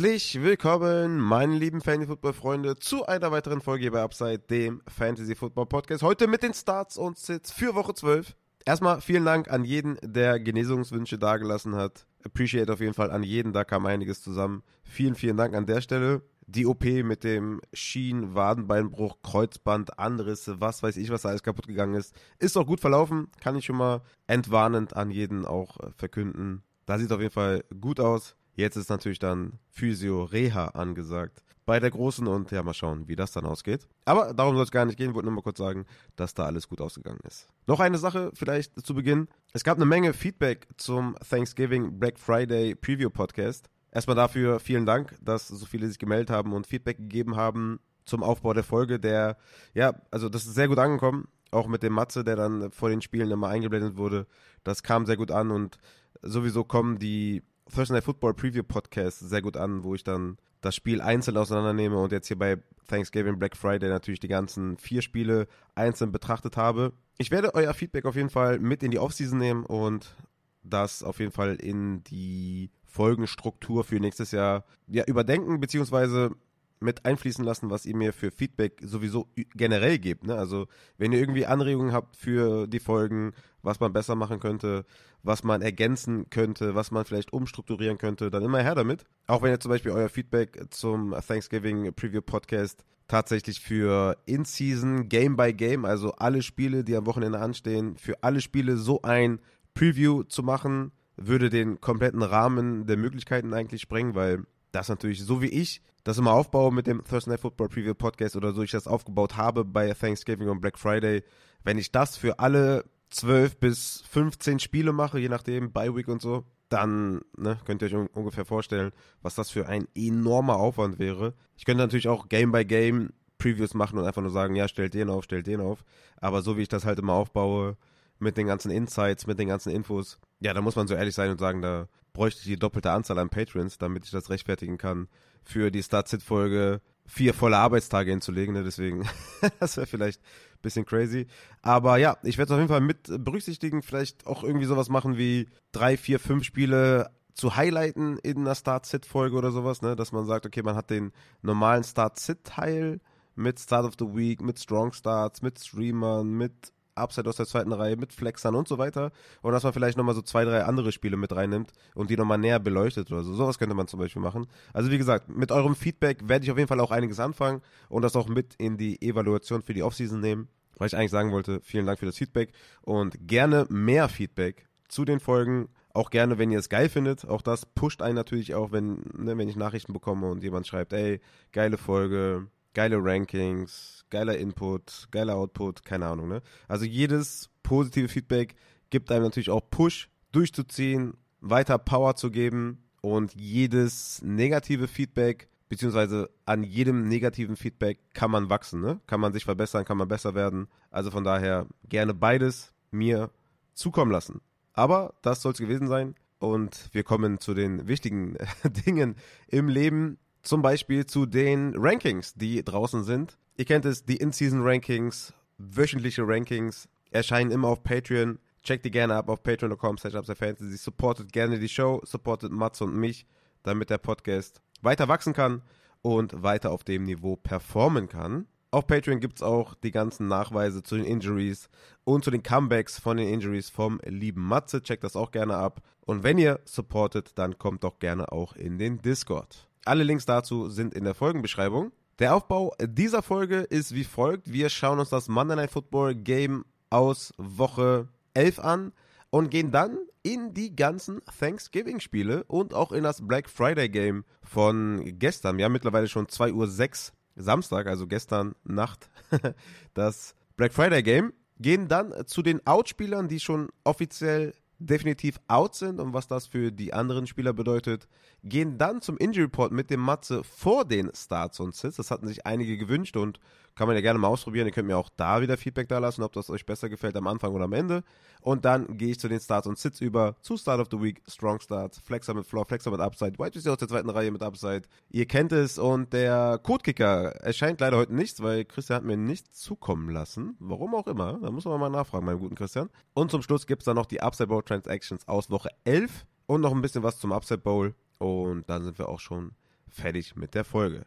Herzlich willkommen, meine lieben Fantasy-Football-Freunde, zu einer weiteren Folge bei Upside, dem Fantasy-Football-Podcast. Heute mit den Starts und Sits für Woche 12. Erstmal vielen Dank an jeden, der Genesungswünsche dagelassen hat. Appreciate auf jeden Fall an jeden, da kam einiges zusammen. Vielen, vielen Dank an der Stelle. Die OP mit dem Schien, Wadenbeinbruch, Kreuzband, Anrisse, was weiß ich, was da alles kaputt gegangen ist, ist auch gut verlaufen. Kann ich schon mal entwarnend an jeden auch äh, verkünden. Da sieht auf jeden Fall gut aus. Jetzt ist natürlich dann Physio Reha angesagt bei der Großen und ja, mal schauen, wie das dann ausgeht. Aber darum soll es gar nicht gehen, wollte nur mal kurz sagen, dass da alles gut ausgegangen ist. Noch eine Sache vielleicht zu Beginn. Es gab eine Menge Feedback zum Thanksgiving Black Friday Preview Podcast. Erstmal dafür vielen Dank, dass so viele sich gemeldet haben und Feedback gegeben haben zum Aufbau der Folge, der, ja, also das ist sehr gut angekommen. Auch mit dem Matze, der dann vor den Spielen immer eingeblendet wurde. Das kam sehr gut an und sowieso kommen die Thursday Night Football Preview Podcast sehr gut an, wo ich dann das Spiel einzeln auseinandernehme und jetzt hier bei Thanksgiving Black Friday natürlich die ganzen vier Spiele einzeln betrachtet habe. Ich werde euer Feedback auf jeden Fall mit in die Offseason nehmen und das auf jeden Fall in die Folgenstruktur für nächstes Jahr ja, überdenken, beziehungsweise mit einfließen lassen, was ihr mir für Feedback sowieso generell gebt. Ne? Also wenn ihr irgendwie Anregungen habt für die Folgen, was man besser machen könnte, was man ergänzen könnte, was man vielleicht umstrukturieren könnte, dann immer her damit. Auch wenn ihr zum Beispiel euer Feedback zum Thanksgiving Preview Podcast tatsächlich für In-Season, Game by Game, also alle Spiele, die am Wochenende anstehen, für alle Spiele so ein Preview zu machen, würde den kompletten Rahmen der Möglichkeiten eigentlich sprengen, weil das natürlich, so wie ich das immer aufbaue mit dem Thursday Night Football Preview Podcast oder so ich das aufgebaut habe bei Thanksgiving und Black Friday, wenn ich das für alle 12 bis 15 Spiele mache, je nachdem, Bye Week und so, dann ne, könnt ihr euch un ungefähr vorstellen, was das für ein enormer Aufwand wäre. Ich könnte natürlich auch Game by Game Previews machen und einfach nur sagen, ja, stellt den auf, stellt den auf. Aber so wie ich das halt immer aufbaue, mit den ganzen Insights, mit den ganzen Infos, ja, da muss man so ehrlich sein und sagen, da bräuchte ich die doppelte Anzahl an Patrons, damit ich das rechtfertigen kann, für die Start-Sit-Folge vier volle Arbeitstage hinzulegen. Ne? Deswegen, das wäre vielleicht bisschen crazy. Aber ja, ich werde es auf jeden Fall mit berücksichtigen. Vielleicht auch irgendwie sowas machen wie drei, vier, fünf Spiele zu highlighten in einer Start-Sit-Folge oder sowas, ne? dass man sagt, okay, man hat den normalen Start-Sit-Teil mit Start of the Week, mit Strong Starts, mit Streamern, mit Upside aus der zweiten Reihe mit Flexern und so weiter. Und dass man vielleicht nochmal so zwei, drei andere Spiele mit reinnimmt und die nochmal näher beleuchtet oder so. Sowas könnte man zum Beispiel machen. Also wie gesagt, mit eurem Feedback werde ich auf jeden Fall auch einiges anfangen und das auch mit in die Evaluation für die Offseason nehmen. Weil ich eigentlich sagen wollte, vielen Dank für das Feedback und gerne mehr Feedback zu den Folgen. Auch gerne, wenn ihr es geil findet. Auch das pusht einen natürlich auch, wenn, ne, wenn ich Nachrichten bekomme und jemand schreibt, ey, geile Folge, geile Rankings, geiler Input, geiler Output, keine Ahnung, ne? Also jedes positive Feedback gibt einem natürlich auch Push, durchzuziehen, weiter Power zu geben und jedes negative Feedback, beziehungsweise an jedem negativen Feedback kann man wachsen, ne? Kann man sich verbessern, kann man besser werden. Also von daher gerne beides mir zukommen lassen. Aber das soll es gewesen sein. Und wir kommen zu den wichtigen Dingen im Leben. Zum Beispiel zu den Rankings, die draußen sind. Ihr kennt es, die In-Season-Rankings, wöchentliche Rankings, erscheinen immer auf Patreon. Checkt die gerne ab auf patreon.com slash fantasy. Supportet gerne die Show, supportet Mats und mich, damit der Podcast weiter wachsen kann und weiter auf dem Niveau performen kann. Auf Patreon gibt es auch die ganzen Nachweise zu den Injuries und zu den Comebacks von den Injuries vom lieben Matze. Checkt das auch gerne ab. Und wenn ihr supportet, dann kommt doch gerne auch in den Discord. Alle Links dazu sind in der Folgenbeschreibung. Der Aufbau dieser Folge ist wie folgt. Wir schauen uns das Monday Night Football Game aus Woche 11 an und gehen dann in die ganzen Thanksgiving-Spiele und auch in das Black Friday Game von gestern. Wir haben mittlerweile schon 2.06 Uhr Samstag, also gestern Nacht, das Black Friday Game. Gehen dann zu den Outspielern, die schon offiziell definitiv out sind und was das für die anderen Spieler bedeutet, gehen dann zum Injury Report mit dem Matze vor den Starts und Sits. Das hatten sich einige gewünscht und kann man ja gerne mal ausprobieren. Ihr könnt mir auch da wieder Feedback da lassen, ob das euch besser gefällt am Anfang oder am Ende. Und dann gehe ich zu den Starts und Sits über, zu Start of the Week, Strong Starts, Flexer mit Floor, Flexer mit Upside, White Receiver aus der zweiten Reihe mit Upside. Ihr kennt es und der Codekicker erscheint leider heute nichts, weil Christian hat mir nichts zukommen lassen. Warum auch immer, da muss man mal nachfragen, meinem guten Christian. Und zum Schluss gibt es dann noch die Upside Bowl Transactions aus Woche 11 und noch ein bisschen was zum Upside Bowl. Und dann sind wir auch schon fertig mit der Folge.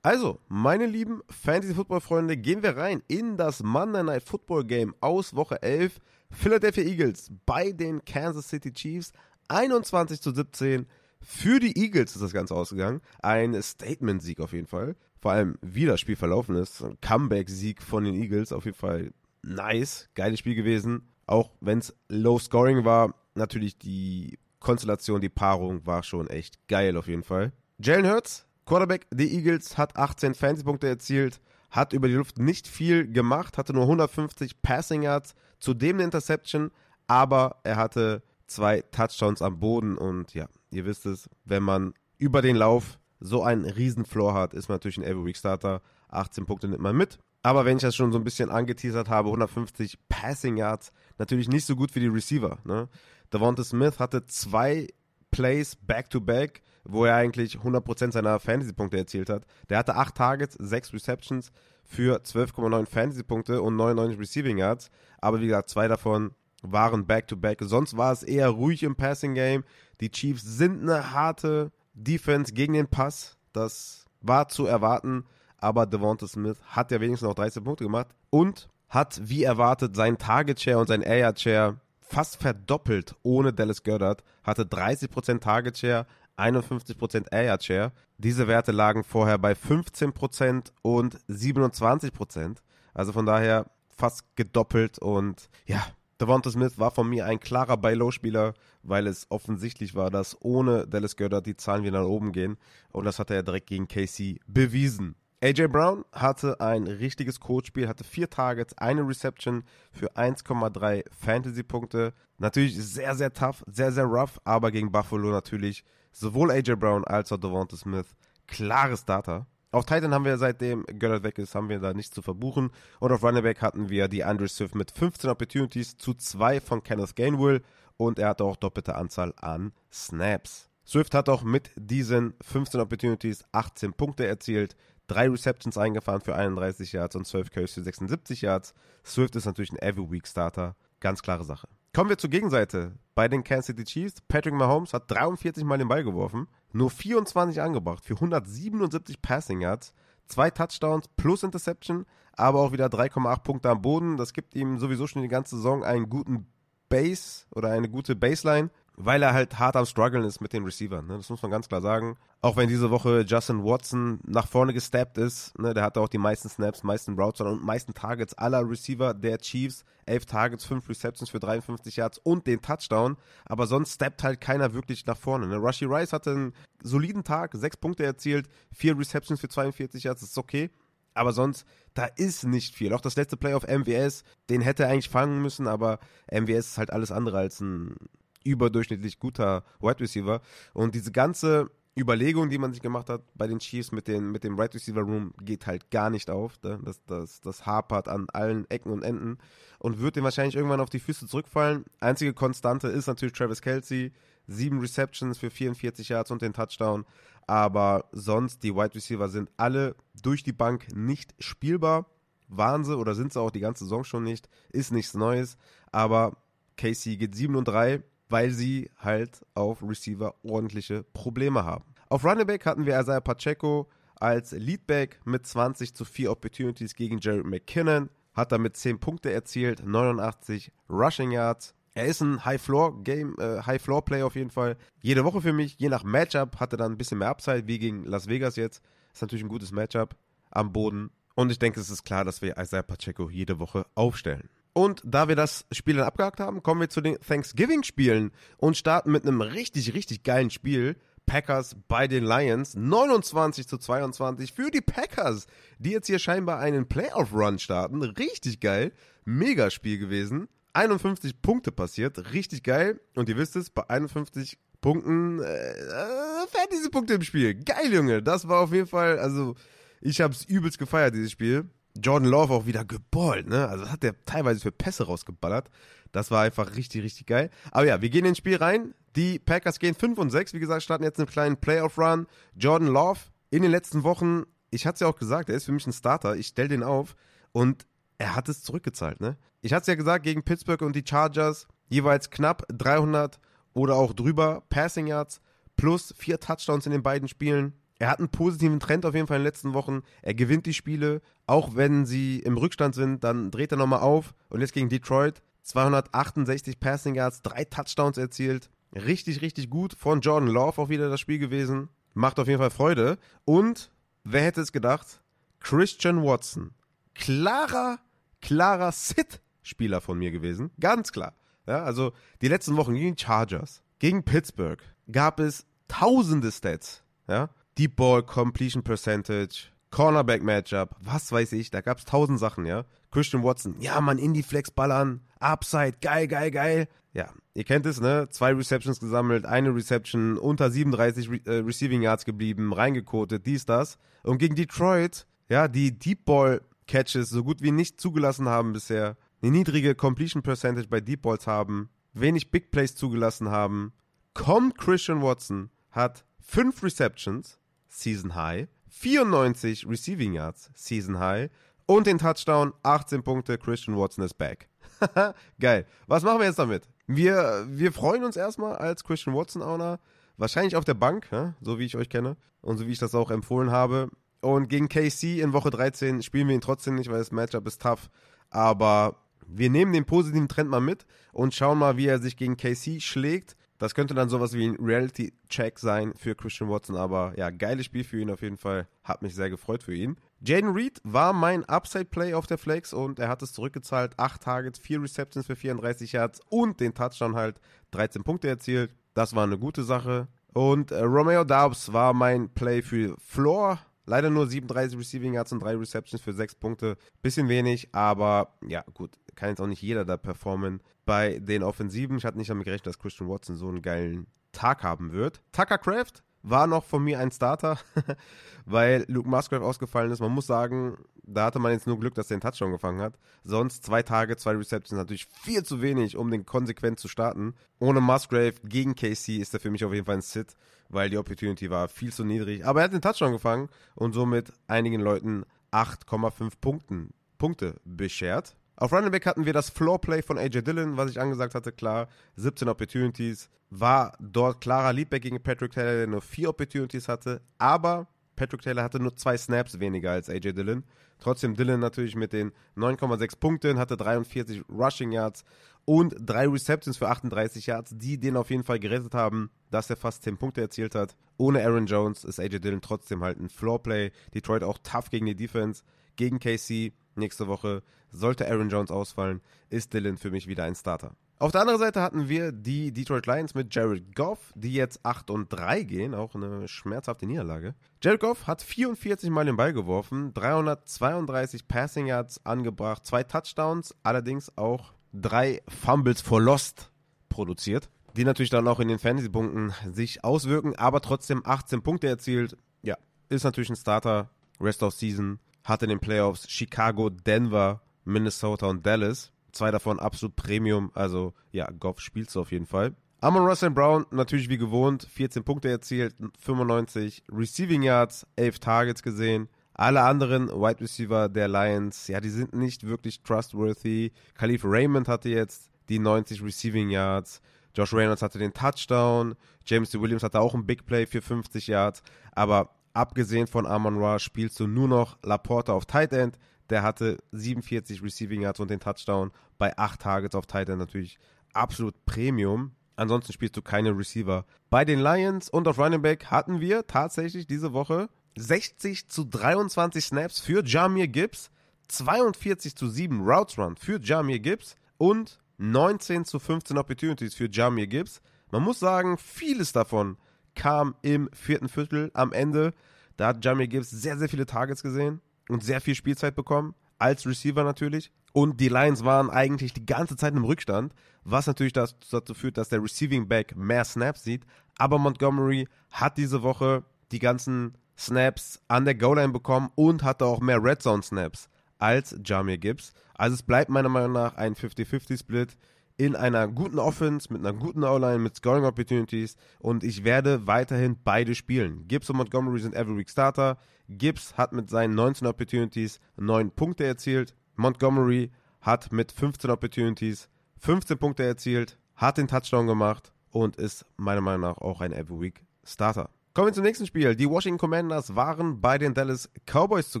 Also, meine lieben Fantasy-Football-Freunde, gehen wir rein in das Monday Night Football Game aus Woche 11. Philadelphia Eagles bei den Kansas City Chiefs 21 zu 17. Für die Eagles ist das Ganze ausgegangen. Ein Statement-Sieg auf jeden Fall. Vor allem, wie das Spiel verlaufen ist. Ein Comeback-Sieg von den Eagles. Auf jeden Fall nice. Geiles Spiel gewesen. Auch wenn es low-scoring war, natürlich die Konstellation, die Paarung war schon echt geil auf jeden Fall. Jalen Hurts, Quarterback der Eagles, hat 18 Fantasy-Punkte erzielt, hat über die Luft nicht viel gemacht, hatte nur 150 Passing Yards, zudem eine Interception, aber er hatte zwei Touchdowns am Boden und ja, ihr wisst es, wenn man über den Lauf so einen riesen Floor hat, ist man natürlich ein Every Week Starter. 18 Punkte nimmt man mit. Aber wenn ich das schon so ein bisschen angeteasert habe, 150 Passing Yards, natürlich nicht so gut für die Receiver. Ne? Devonta Smith hatte zwei Plays back-to-back, wo er eigentlich 100% seiner Fantasy-Punkte erzielt hat. Der hatte 8 Targets, 6 Receptions für 12,9 Fantasy-Punkte und 99 Receiving Yards. Aber wie gesagt, zwei davon waren back-to-back. -back. Sonst war es eher ruhig im Passing-Game. Die Chiefs sind eine harte Defense gegen den Pass. Das war zu erwarten. Aber Devonta Smith hat ja wenigstens noch 13 Punkte gemacht und hat, wie erwartet, seinen Target-Share und seinen Air-Share fast verdoppelt ohne Dallas Goddard, hatte 30% Target Share, 51% Air Share. Diese Werte lagen vorher bei 15% und 27%. Also von daher fast gedoppelt und ja, Devonta Smith war von mir ein klarer Buy-Low-Spieler, weil es offensichtlich war, dass ohne Dallas Goddard die Zahlen wieder nach oben gehen und das hat er direkt gegen Casey bewiesen. AJ Brown hatte ein richtiges Codespiel, hatte vier Targets, eine Reception für 1,3 Fantasy-Punkte. Natürlich sehr, sehr tough, sehr, sehr rough, aber gegen Buffalo natürlich sowohl AJ Brown als auch Devonta Smith klares Data. Auf Titan haben wir seitdem Göllert weg ist, haben wir da nichts zu verbuchen. Und auf Running Back hatten wir die Andrew Swift mit 15 Opportunities zu 2 von Kenneth Gainwell und er hatte auch doppelte Anzahl an Snaps. Swift hat auch mit diesen 15 Opportunities 18 Punkte erzielt, drei Receptions eingefahren für 31 Yards und 12 Carries für 76 Yards. Swift ist natürlich ein Every-Week-Starter. Ganz klare Sache. Kommen wir zur Gegenseite. Bei den Kansas City Chiefs, Patrick Mahomes hat 43 Mal den Ball geworfen, nur 24 angebracht für 177 Passing Yards, zwei Touchdowns plus Interception, aber auch wieder 3,8 Punkte am Boden. Das gibt ihm sowieso schon die ganze Saison einen guten Base oder eine gute Baseline weil er halt hart am struggeln ist mit den Receivern. Ne? Das muss man ganz klar sagen. Auch wenn diese Woche Justin Watson nach vorne gesteppt ist, ne? der hatte auch die meisten Snaps, meisten Routes und meisten Targets aller Receiver der Chiefs. Elf Targets, fünf Receptions für 53 Yards und den Touchdown. Aber sonst steppt halt keiner wirklich nach vorne. Ne? Rushy Rice hatte einen soliden Tag, sechs Punkte erzielt, vier Receptions für 42 Yards, das ist okay. Aber sonst, da ist nicht viel. Auch das letzte Play auf MWS, den hätte er eigentlich fangen müssen, aber MWS ist halt alles andere als ein überdurchschnittlich guter Wide Receiver. Und diese ganze Überlegung, die man sich gemacht hat bei den Chiefs mit, den, mit dem Wide Receiver Room, geht halt gar nicht auf. Ne? Das, das, das hapert an allen Ecken und Enden und wird ihm wahrscheinlich irgendwann auf die Füße zurückfallen. Einzige Konstante ist natürlich Travis Kelsey. Sieben Receptions für 44 Yards und den Touchdown. Aber sonst, die Wide Receiver sind alle durch die Bank nicht spielbar. Waren sie oder sind sie auch die ganze Saison schon nicht. Ist nichts Neues. Aber Casey geht 7 und 3 weil sie halt auf Receiver ordentliche Probleme haben. Auf Running Back hatten wir Isaiah Pacheco als Leadback mit 20 zu 4 Opportunities gegen Jared McKinnon, hat damit 10 Punkte erzielt, 89 Rushing Yards. Er ist ein High-Floor-Game, äh, High-Floor-Play auf jeden Fall. Jede Woche für mich, je nach Matchup, hat er dann ein bisschen mehr Upside, wie gegen Las Vegas jetzt. Ist natürlich ein gutes Matchup am Boden. Und ich denke, es ist klar, dass wir Isaiah Pacheco jede Woche aufstellen. Und da wir das Spiel dann abgehakt haben, kommen wir zu den Thanksgiving-Spielen und starten mit einem richtig, richtig geilen Spiel. Packers bei den Lions. 29 zu 22 für die Packers, die jetzt hier scheinbar einen Playoff-Run starten. Richtig geil. Mega Spiel gewesen. 51 Punkte passiert. Richtig geil. Und ihr wisst es, bei 51 Punkten, äh, äh, Fantasy-Punkte im Spiel. Geil, Junge. Das war auf jeden Fall, also, ich hab's übelst gefeiert, dieses Spiel. Jordan Love auch wieder geballt, ne? Also hat der teilweise für Pässe rausgeballert. Das war einfach richtig, richtig geil. Aber ja, wir gehen ins Spiel rein. Die Packers gehen 5 und 6. Wie gesagt, starten jetzt einen kleinen Playoff-Run. Jordan Love in den letzten Wochen, ich hatte es ja auch gesagt, er ist für mich ein Starter. Ich stelle den auf und er hat es zurückgezahlt, ne? Ich hatte es ja gesagt, gegen Pittsburgh und die Chargers jeweils knapp 300 oder auch drüber Passing Yards plus vier Touchdowns in den beiden Spielen. Er hat einen positiven Trend auf jeden Fall in den letzten Wochen. Er gewinnt die Spiele, auch wenn sie im Rückstand sind, dann dreht er nochmal auf. Und jetzt gegen Detroit 268 Passing Yards, drei Touchdowns erzielt. Richtig, richtig gut. Von Jordan Love auch wieder das Spiel gewesen. Macht auf jeden Fall Freude. Und wer hätte es gedacht? Christian Watson. Klarer, klarer Sit-Spieler von mir gewesen. Ganz klar. Ja, also die letzten Wochen gegen Chargers, gegen Pittsburgh gab es tausende Stats. Ja? Deep Ball Completion Percentage, Cornerback Matchup, was weiß ich, da gab es tausend Sachen, ja. Christian Watson, ja, man, Indie Flex ballern, Upside, geil, geil, geil. Ja, ihr kennt es, ne? Zwei Receptions gesammelt, eine Reception, unter 37 Re äh, Receiving Yards geblieben, reingekotet, dies, das. Und gegen Detroit, ja, die Deep Ball Catches so gut wie nicht zugelassen haben bisher, eine niedrige Completion Percentage bei Deep Balls haben, wenig Big Plays zugelassen haben, kommt Christian Watson, hat fünf Receptions, Season High, 94 Receiving Yards, Season High und den Touchdown, 18 Punkte, Christian Watson ist back. Geil. Was machen wir jetzt damit? Wir, wir freuen uns erstmal als Christian Watson-Owner, wahrscheinlich auf der Bank, so wie ich euch kenne und so wie ich das auch empfohlen habe. Und gegen KC in Woche 13 spielen wir ihn trotzdem nicht, weil das Matchup ist tough. Aber wir nehmen den positiven Trend mal mit und schauen mal, wie er sich gegen KC schlägt. Das könnte dann sowas wie ein Reality-Check sein für Christian Watson, aber ja, geiles Spiel für ihn auf jeden Fall. Hat mich sehr gefreut für ihn. Jaden Reed war mein Upside-Play auf der Flex und er hat es zurückgezahlt. 8 Targets, 4 Receptions für 34 Yards und den Touchdown halt 13 Punkte erzielt. Das war eine gute Sache. Und äh, Romeo Daubs war mein Play für Floor. Leider nur 37 Receiving Yards und 3 Receptions für 6 Punkte. Bisschen wenig, aber ja, gut. Kann jetzt auch nicht jeder da performen bei den Offensiven. Ich hatte nicht damit gerechnet, dass Christian Watson so einen geilen Tag haben wird. Tucker Craft war noch von mir ein Starter, weil Luke Musgrave ausgefallen ist. Man muss sagen, da hatte man jetzt nur Glück, dass er den Touchdown gefangen hat. Sonst zwei Tage, zwei Receptions, natürlich viel zu wenig, um den konsequent zu starten. Ohne Musgrave gegen KC ist er für mich auf jeden Fall ein Sit, weil die Opportunity war viel zu niedrig. Aber er hat den Touchdown gefangen und somit einigen Leuten 8,5 Punkten, Punkte beschert. Auf Running Back hatten wir das Floorplay von AJ Dillon, was ich angesagt hatte, klar. 17 Opportunities. War dort klarer Leadback gegen Patrick Taylor, der nur 4 Opportunities hatte. Aber Patrick Taylor hatte nur 2 Snaps weniger als AJ Dillon. Trotzdem Dillon natürlich mit den 9,6 Punkten, hatte 43 Rushing Yards und 3 Receptions für 38 Yards, die den auf jeden Fall gerettet haben, dass er fast 10 Punkte erzielt hat. Ohne Aaron Jones ist AJ Dillon trotzdem halt ein Floorplay. Detroit auch tough gegen die Defense. Gegen KC nächste Woche sollte Aaron Jones ausfallen, ist Dylan für mich wieder ein Starter. Auf der anderen Seite hatten wir die Detroit Lions mit Jared Goff, die jetzt 8 und 3 gehen, auch eine schmerzhafte Niederlage. Jared Goff hat 44 Mal den Ball geworfen, 332 Passing Yards angebracht, zwei Touchdowns, allerdings auch drei Fumbles for Lost produziert, die natürlich dann auch in den Fantasy-Punkten sich auswirken, aber trotzdem 18 Punkte erzielt. Ja, ist natürlich ein Starter, Rest of Season, hatte in den Playoffs Chicago, Denver, Minnesota und Dallas. Zwei davon absolut Premium, also ja, Goff spielst du auf jeden Fall. Amon Russell Brown, natürlich wie gewohnt, 14 Punkte erzielt, 95 Receiving Yards, 11 Targets gesehen. Alle anderen Wide Receiver der Lions, ja, die sind nicht wirklich trustworthy. Khalif Raymond hatte jetzt die 90 Receiving Yards. Josh Reynolds hatte den Touchdown. James Williams hatte auch ein Big Play für 50 Yards. Aber abgesehen von Amon Ra spielst du nur noch Laporta auf Tight End. Der hatte 47 Receiving Yards und den Touchdown bei 8 Targets auf Tight End natürlich absolut Premium. Ansonsten spielst du keine Receiver. Bei den Lions und auf Running Back hatten wir tatsächlich diese Woche 60 zu 23 Snaps für Jamir Gibbs, 42 zu 7 Routes Run für Jamir Gibbs und 19 zu 15 Opportunities für Jamir Gibbs. Man muss sagen, vieles davon kam im vierten Viertel am Ende. Da hat Jamir Gibbs sehr, sehr viele Targets gesehen und sehr viel Spielzeit bekommen, als Receiver natürlich. Und die Lions waren eigentlich die ganze Zeit im Rückstand, was natürlich dazu führt, dass der Receiving Back mehr Snaps sieht. Aber Montgomery hat diese Woche die ganzen Snaps an der Goal-Line bekommen und hatte auch mehr Red Zone Snaps als Jamir Gibbs. Also es bleibt meiner Meinung nach ein 50-50-Split in einer guten Offense, mit einer guten O-Line, mit Scoring Opportunities und ich werde weiterhin beide spielen. Gibbs und Montgomery sind Every Week Starter. Gibbs hat mit seinen 19 Opportunities 9 Punkte erzielt. Montgomery hat mit 15 Opportunities 15 Punkte erzielt, hat den Touchdown gemacht und ist meiner Meinung nach auch ein Every Week Starter. Kommen wir zum nächsten Spiel. Die Washington Commanders waren bei den Dallas Cowboys zu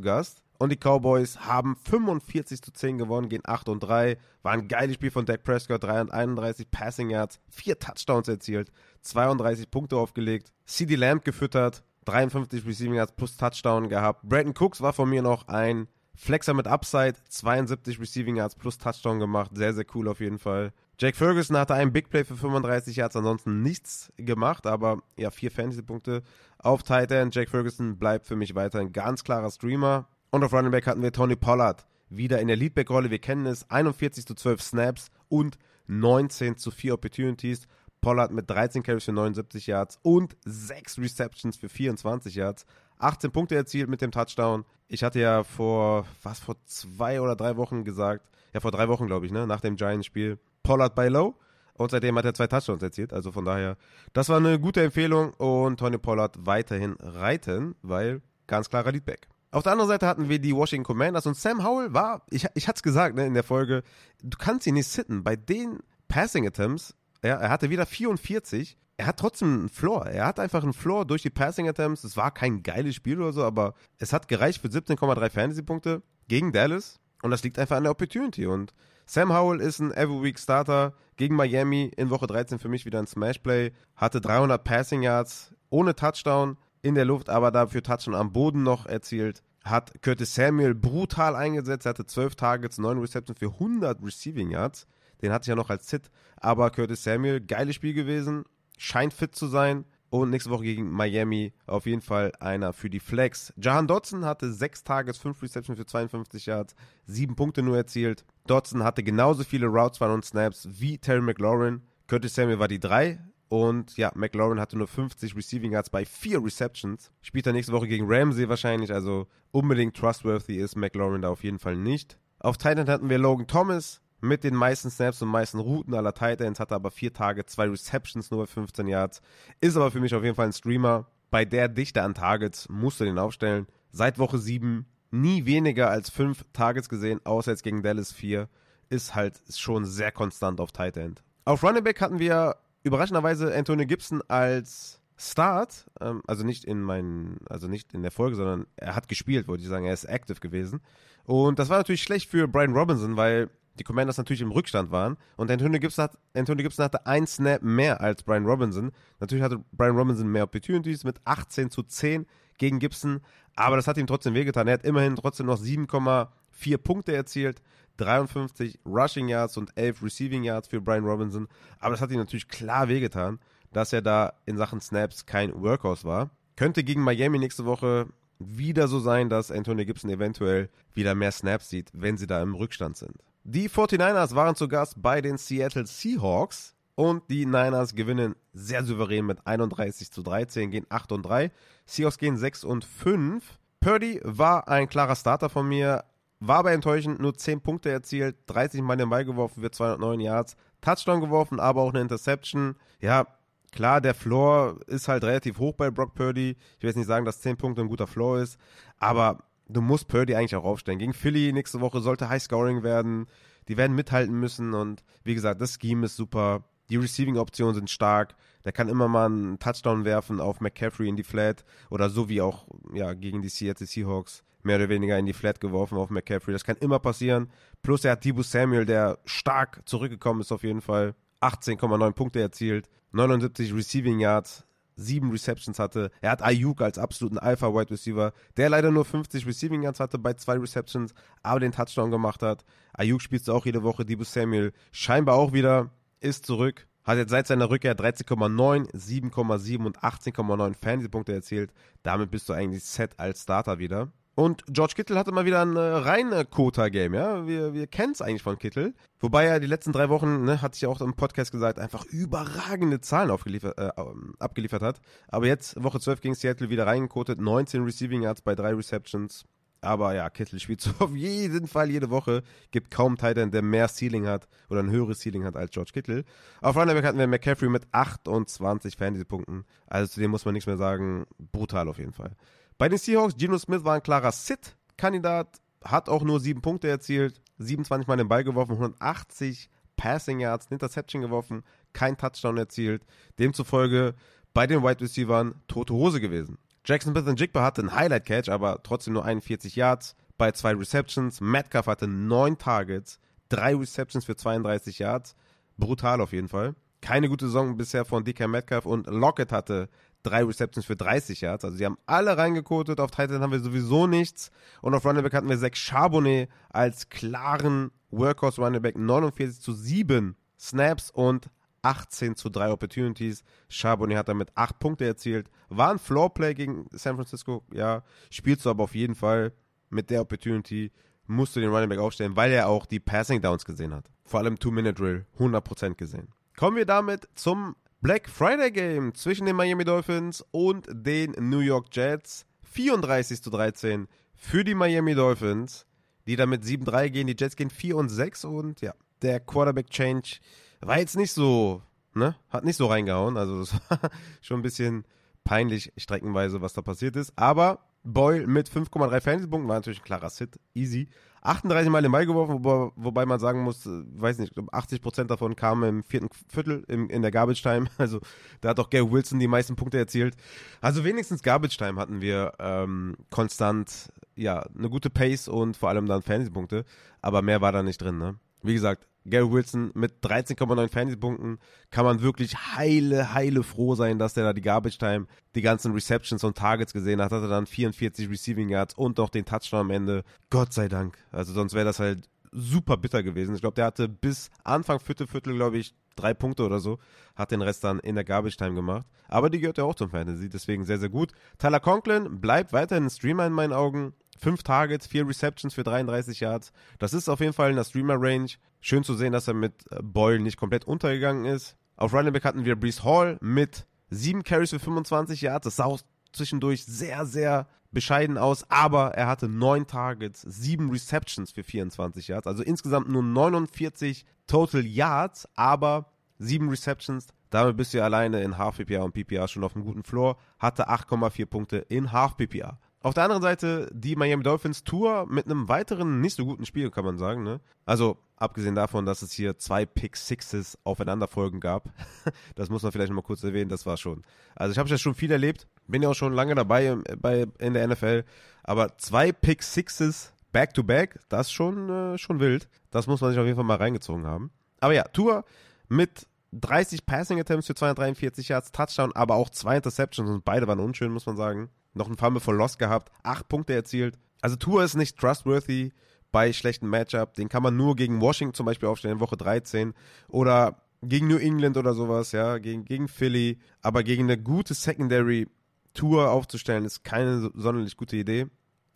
Gast. Und die Cowboys haben 45 zu 10 gewonnen, gehen 8 und 3. War ein geiles Spiel von Dak Prescott, 331 Passing Yards, 4 Touchdowns erzielt, 32 Punkte aufgelegt. CD Lamb gefüttert, 53 Receiving Yards plus Touchdown gehabt. Brandon Cooks war von mir noch ein Flexer mit Upside, 72 Receiving Yards plus Touchdown gemacht. Sehr, sehr cool auf jeden Fall. Jake Ferguson hatte einen Big Play für 35 Yards, ansonsten nichts gemacht, aber ja, vier Fantasy-Punkte auf Titan. Jake Ferguson bleibt für mich weiter ein ganz klarer Streamer. Und auf Running Back hatten wir Tony Pollard. Wieder in der Leadback-Rolle, wir kennen es. 41 zu 12 Snaps und 19 zu 4 Opportunities. Pollard mit 13 Carries für 79 Yards und 6 Receptions für 24 Yards. 18 Punkte erzielt mit dem Touchdown. Ich hatte ja vor, was, vor zwei oder drei Wochen gesagt, ja, vor drei Wochen, glaube ich, ne, nach dem Giants-Spiel, Pollard bei Low. Und seitdem hat er zwei Touchdowns erzielt. Also von daher, das war eine gute Empfehlung und Tony Pollard weiterhin reiten, weil ganz klarer Leadback. Auf der anderen Seite hatten wir die Washington Commanders und Sam Howell war, ich, ich hatte es gesagt ne, in der Folge, du kannst ihn nicht sitten. Bei den Passing Attempts, ja, er hatte wieder 44, er hat trotzdem einen Floor. Er hat einfach einen Floor durch die Passing Attempts. Es war kein geiles Spiel oder so, aber es hat gereicht für 17,3 Fantasy-Punkte gegen Dallas und das liegt einfach an der Opportunity. Und Sam Howell ist ein Every Week Starter gegen Miami in Woche 13 für mich wieder ein Smash Play, hatte 300 Passing Yards ohne Touchdown in der Luft, aber dafür Touchdown am Boden noch erzielt. Hat Curtis Samuel brutal eingesetzt. Er hatte 12 Targets, 9 Receptions für 100 Receiving Yards. Den hatte ich ja noch als Sit. Aber Curtis Samuel, geiles Spiel gewesen. Scheint fit zu sein. Und nächste Woche gegen Miami auf jeden Fall einer für die Flex. Jahan Dodson hatte 6 Targets, 5 Receptions für 52 Yards, 7 Punkte nur erzielt. Dodson hatte genauso viele Routes und Snaps wie Terry McLaurin. Curtis Samuel war die 3, und ja, McLaurin hatte nur 50 Receiving Yards bei vier Receptions. Spielt er nächste Woche gegen Ramsey wahrscheinlich, also unbedingt trustworthy ist McLaurin da auf jeden Fall nicht. Auf Titan hatten wir Logan Thomas mit den meisten Snaps und meisten Routen aller Titans, hatte aber vier Tage, zwei Receptions nur bei 15 Yards. Ist aber für mich auf jeden Fall ein Streamer. Bei der Dichte an Targets musst du den aufstellen. Seit Woche 7 nie weniger als fünf Targets gesehen, außer jetzt gegen Dallas 4. Ist halt schon sehr konstant auf Tight End. Auf Running Back hatten wir überraschenderweise Antonio Gibson als Start, ähm, also nicht in meinen, also nicht in der Folge, sondern er hat gespielt, wollte ich sagen, er ist active gewesen. Und das war natürlich schlecht für Brian Robinson, weil die Commanders natürlich im Rückstand waren. Und Antonio Gibson, hat, Antonio Gibson hatte ein Snap mehr als Brian Robinson. Natürlich hatte Brian Robinson mehr Opportunities mit 18 zu 10 gegen Gibson, aber das hat ihm trotzdem wehgetan. Er hat immerhin trotzdem noch 7,4 Punkte erzielt. 53 Rushing Yards und 11 Receiving Yards für Brian Robinson. Aber das hat ihm natürlich klar wehgetan, dass er da in Sachen Snaps kein Workhorse war. Könnte gegen Miami nächste Woche wieder so sein, dass Antonio Gibson eventuell wieder mehr Snaps sieht, wenn sie da im Rückstand sind. Die 49ers waren zu Gast bei den Seattle Seahawks und die Niners gewinnen sehr souverän mit 31 zu 13, gehen 8 und 3. Seahawks gehen 6 und 5. Purdy war ein klarer Starter von mir, war aber enttäuschend, nur 10 Punkte erzielt, 30 Mal den Ball geworfen für 209 Yards, Touchdown geworfen, aber auch eine Interception. Ja, klar, der Floor ist halt relativ hoch bei Brock Purdy. Ich will jetzt nicht sagen, dass 10 Punkte ein guter Floor ist, aber du musst Purdy eigentlich auch aufstellen. Gegen Philly nächste Woche sollte High Scoring werden. Die werden mithalten müssen und wie gesagt, das Scheme ist super. Die Receiving-Optionen sind stark. Der kann immer mal einen Touchdown werfen auf McCaffrey in die Flat oder so wie auch ja, gegen die Seattle Seahawks mehr oder weniger in die Flat geworfen auf McCaffrey. Das kann immer passieren. Plus er hat Dibu Samuel, der stark zurückgekommen ist auf jeden Fall. 18,9 Punkte erzielt, 79 Receiving Yards, 7 Receptions hatte. Er hat Ayuk als absoluten Alpha-Wide Receiver, der leider nur 50 Receiving Yards hatte bei zwei Receptions, aber den Touchdown gemacht hat. Ayuk spielt auch jede Woche. Dibu Samuel scheinbar auch wieder, ist zurück. Hat jetzt seit seiner Rückkehr 13,9, 7,7 und 18,9 Fantasy-Punkte erzielt. Damit bist du eigentlich set als Starter wieder. Und George Kittle hatte mal wieder ein äh, rein Kota-Game, ja. Wir, wir kennen es eigentlich von Kittle. Wobei er die letzten drei Wochen, ne, hatte ich ja auch im Podcast gesagt, einfach überragende Zahlen aufgeliefert, äh, abgeliefert hat. Aber jetzt, Woche 12 gegen Seattle wieder reingekotet, 19 Receiving Yards bei drei Receptions. Aber ja, Kittle spielt so auf jeden Fall jede Woche. Gibt kaum Titan, der mehr Ceiling hat oder ein höheres Ceiling hat als George Kittle. Auf Runnerback hatten wir McCaffrey mit 28 Fantasy-Punkten. Also zu dem muss man nichts mehr sagen. Brutal auf jeden Fall. Bei den Seahawks, Geno Smith war ein klarer Sit-Kandidat, hat auch nur sieben Punkte erzielt, 27 Mal den Ball geworfen, 180 Passing Yards, Interception geworfen, kein Touchdown erzielt. Demzufolge bei den Wide Receivers tote Hose gewesen. Jackson Smith Jigba hatte einen Highlight Catch, aber trotzdem nur 41 Yards bei zwei Receptions. Metcalf hatte neun Targets, drei Receptions für 32 Yards. Brutal auf jeden Fall. Keine gute Saison bisher von DK Metcalf und Lockett hatte drei Receptions für 30 Yards. Also sie haben alle reingekotet. Auf Titan haben wir sowieso nichts. Und auf Running Back hatten wir Zach Charbonnet als klaren Workhorse Running Back 49 zu 7 Snaps und 18 zu 3 Opportunities. Charbonnet hat damit 8 Punkte erzielt. War ein Floorplay gegen San Francisco, ja. Spielst du aber auf jeden Fall mit der Opportunity, musst du den Running Back aufstellen, weil er auch die Passing Downs gesehen hat. Vor allem Two-Minute-Drill, 100% gesehen. Kommen wir damit zum Black Friday Game zwischen den Miami Dolphins und den New York Jets. 34 zu 13 für die Miami Dolphins, die damit 7-3 gehen. Die Jets gehen 4 und 6 und ja, der Quarterback Change war jetzt nicht so, ne? Hat nicht so reingehauen. Also das war schon ein bisschen peinlich streckenweise, was da passiert ist. Aber Boyle mit 5,3 Fantasy-Punkten war natürlich ein klarer Sit. Easy. 38 Mal den Ball geworfen, wobei, wobei man sagen muss, äh, weiß nicht, 80% davon kamen im vierten Viertel im, in der Garbage Time. Also da hat auch Gary Wilson die meisten Punkte erzielt. Also wenigstens Garbage Time hatten wir ähm, konstant, ja, eine gute Pace und vor allem dann Fantasy-Punkte. Aber mehr war da nicht drin, ne? Wie gesagt, Gary Wilson mit 13,9 Fantasy-Punkten kann man wirklich heile, heile froh sein, dass der da die Garbage Time, die ganzen Receptions und Targets gesehen hat. Hatte dann 44 Receiving Yards und auch den Touchdown am Ende. Gott sei Dank. Also sonst wäre das halt super bitter gewesen. Ich glaube, der hatte bis Anfang vierte Viertel, glaube ich, drei Punkte oder so. Hat den Rest dann in der Garbage Time gemacht. Aber die gehört ja auch zum Fantasy, deswegen sehr, sehr gut. Tyler Conklin bleibt weiterhin ein Streamer in meinen Augen. Fünf Targets, vier Receptions für 33 Yards. Das ist auf jeden Fall in der Streamer-Range. Schön zu sehen, dass er mit äh, Boyle nicht komplett untergegangen ist. Auf Running Back hatten wir Brees Hall mit sieben Carries für 25 Yards. Das sah auch zwischendurch sehr, sehr bescheiden aus, aber er hatte neun Targets, sieben Receptions für 24 Yards. Also insgesamt nur 49 Total Yards, aber sieben Receptions. Damit bist du alleine in Half PPA und PPA schon auf einem guten Floor. Hatte 8,4 Punkte in Half PPA. Auf der anderen Seite die Miami Dolphins Tour mit einem weiteren nicht so guten Spiel, kann man sagen. Ne? Also abgesehen davon, dass es hier zwei Pick Sixes aufeinanderfolgen gab. das muss man vielleicht mal kurz erwähnen, das war schon. Also ich habe schon viel erlebt, bin ja auch schon lange dabei bei, in der NFL, aber zwei Pick Sixes back to back, das ist schon, äh, schon wild. Das muss man sich auf jeden Fall mal reingezogen haben. Aber ja, Tour mit 30 Passing Attempts für 243 Yards, Touchdown, aber auch zwei Interceptions und beide waren unschön, muss man sagen noch einen Fumble for Loss gehabt, acht Punkte erzielt. Also Tour ist nicht trustworthy bei schlechten Matchup. Den kann man nur gegen Washington zum Beispiel aufstellen, Woche 13. Oder gegen New England oder sowas, ja, gegen, gegen Philly. Aber gegen eine gute Secondary Tour aufzustellen, ist keine sonderlich gute Idee.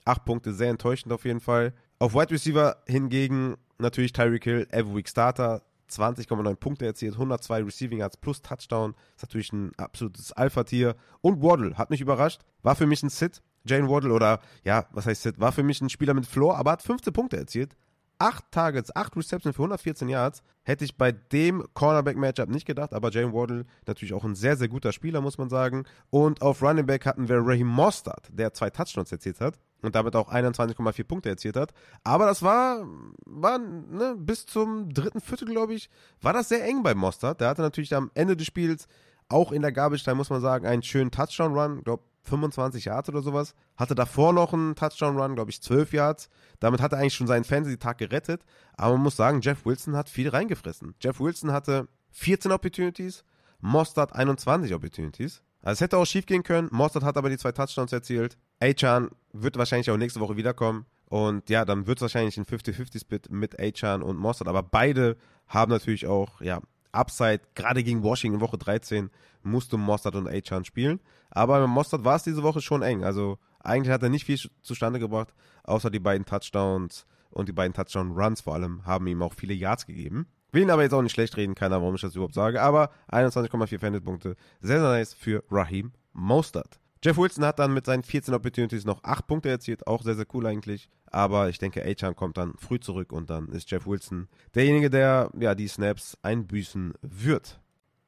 Acht Punkte, sehr enttäuschend auf jeden Fall. Auf Wide Receiver hingegen natürlich Tyreek Hill, Every Week Starter, 20,9 Punkte erzielt, 102 Receiving Yards plus Touchdown. Ist natürlich ein absolutes Alpha-Tier. Und Waddle hat mich überrascht. War für mich ein Sit. Jane Waddle oder, ja, was heißt Sit? War für mich ein Spieler mit Floor, aber hat 15 Punkte erzielt. 8 Targets, 8 Receptions für 114 Yards. Hätte ich bei dem Cornerback-Matchup nicht gedacht, aber Jane Waddle natürlich auch ein sehr, sehr guter Spieler, muss man sagen. Und auf Running Back hatten wir Raheem Mostert, der zwei Touchdowns erzielt hat und damit auch 21,4 Punkte erzielt hat. Aber das war, war ne, bis zum dritten Viertel, glaube ich, war das sehr eng bei Mostert. Der hatte natürlich am Ende des Spiels auch in der Garbage Time, muss man sagen, einen schönen Touchdown-Run, glaube 25 Yards oder sowas. Hatte davor noch einen Touchdown-Run, glaube ich, 12 Yards. Damit hat er eigentlich schon seinen Fantasy-Tag gerettet. Aber man muss sagen, Jeff Wilson hat viel reingefressen. Jeff Wilson hatte 14 Opportunities, Mostert 21 Opportunities. Also es hätte auch schief gehen können. Mostert hat aber die zwei Touchdowns erzielt. Achan wird wahrscheinlich auch nächste Woche wiederkommen. Und ja, dann wird es wahrscheinlich ein 50-50-Split mit Achan und Mostert. Aber beide haben natürlich auch, ja, Upside. Gerade gegen Washington in Woche 13 musste Mostert und Achan spielen. Aber bei Mostert war es diese Woche schon eng. Also eigentlich hat er nicht viel zustande gebracht, außer die beiden Touchdowns und die beiden Touchdown-Runs vor allem haben ihm auch viele Yards gegeben. Will ihn aber jetzt auch nicht schlecht reden, keiner, warum ich das überhaupt sage. Aber 21,4 Fantasy-Punkte. Sehr, sehr nice für Raheem Mostert. Jeff Wilson hat dann mit seinen 14 Opportunities noch 8 Punkte erzielt. Auch sehr, sehr cool eigentlich. Aber ich denke, Achan kommt dann früh zurück und dann ist Jeff Wilson derjenige, der ja die Snaps einbüßen wird.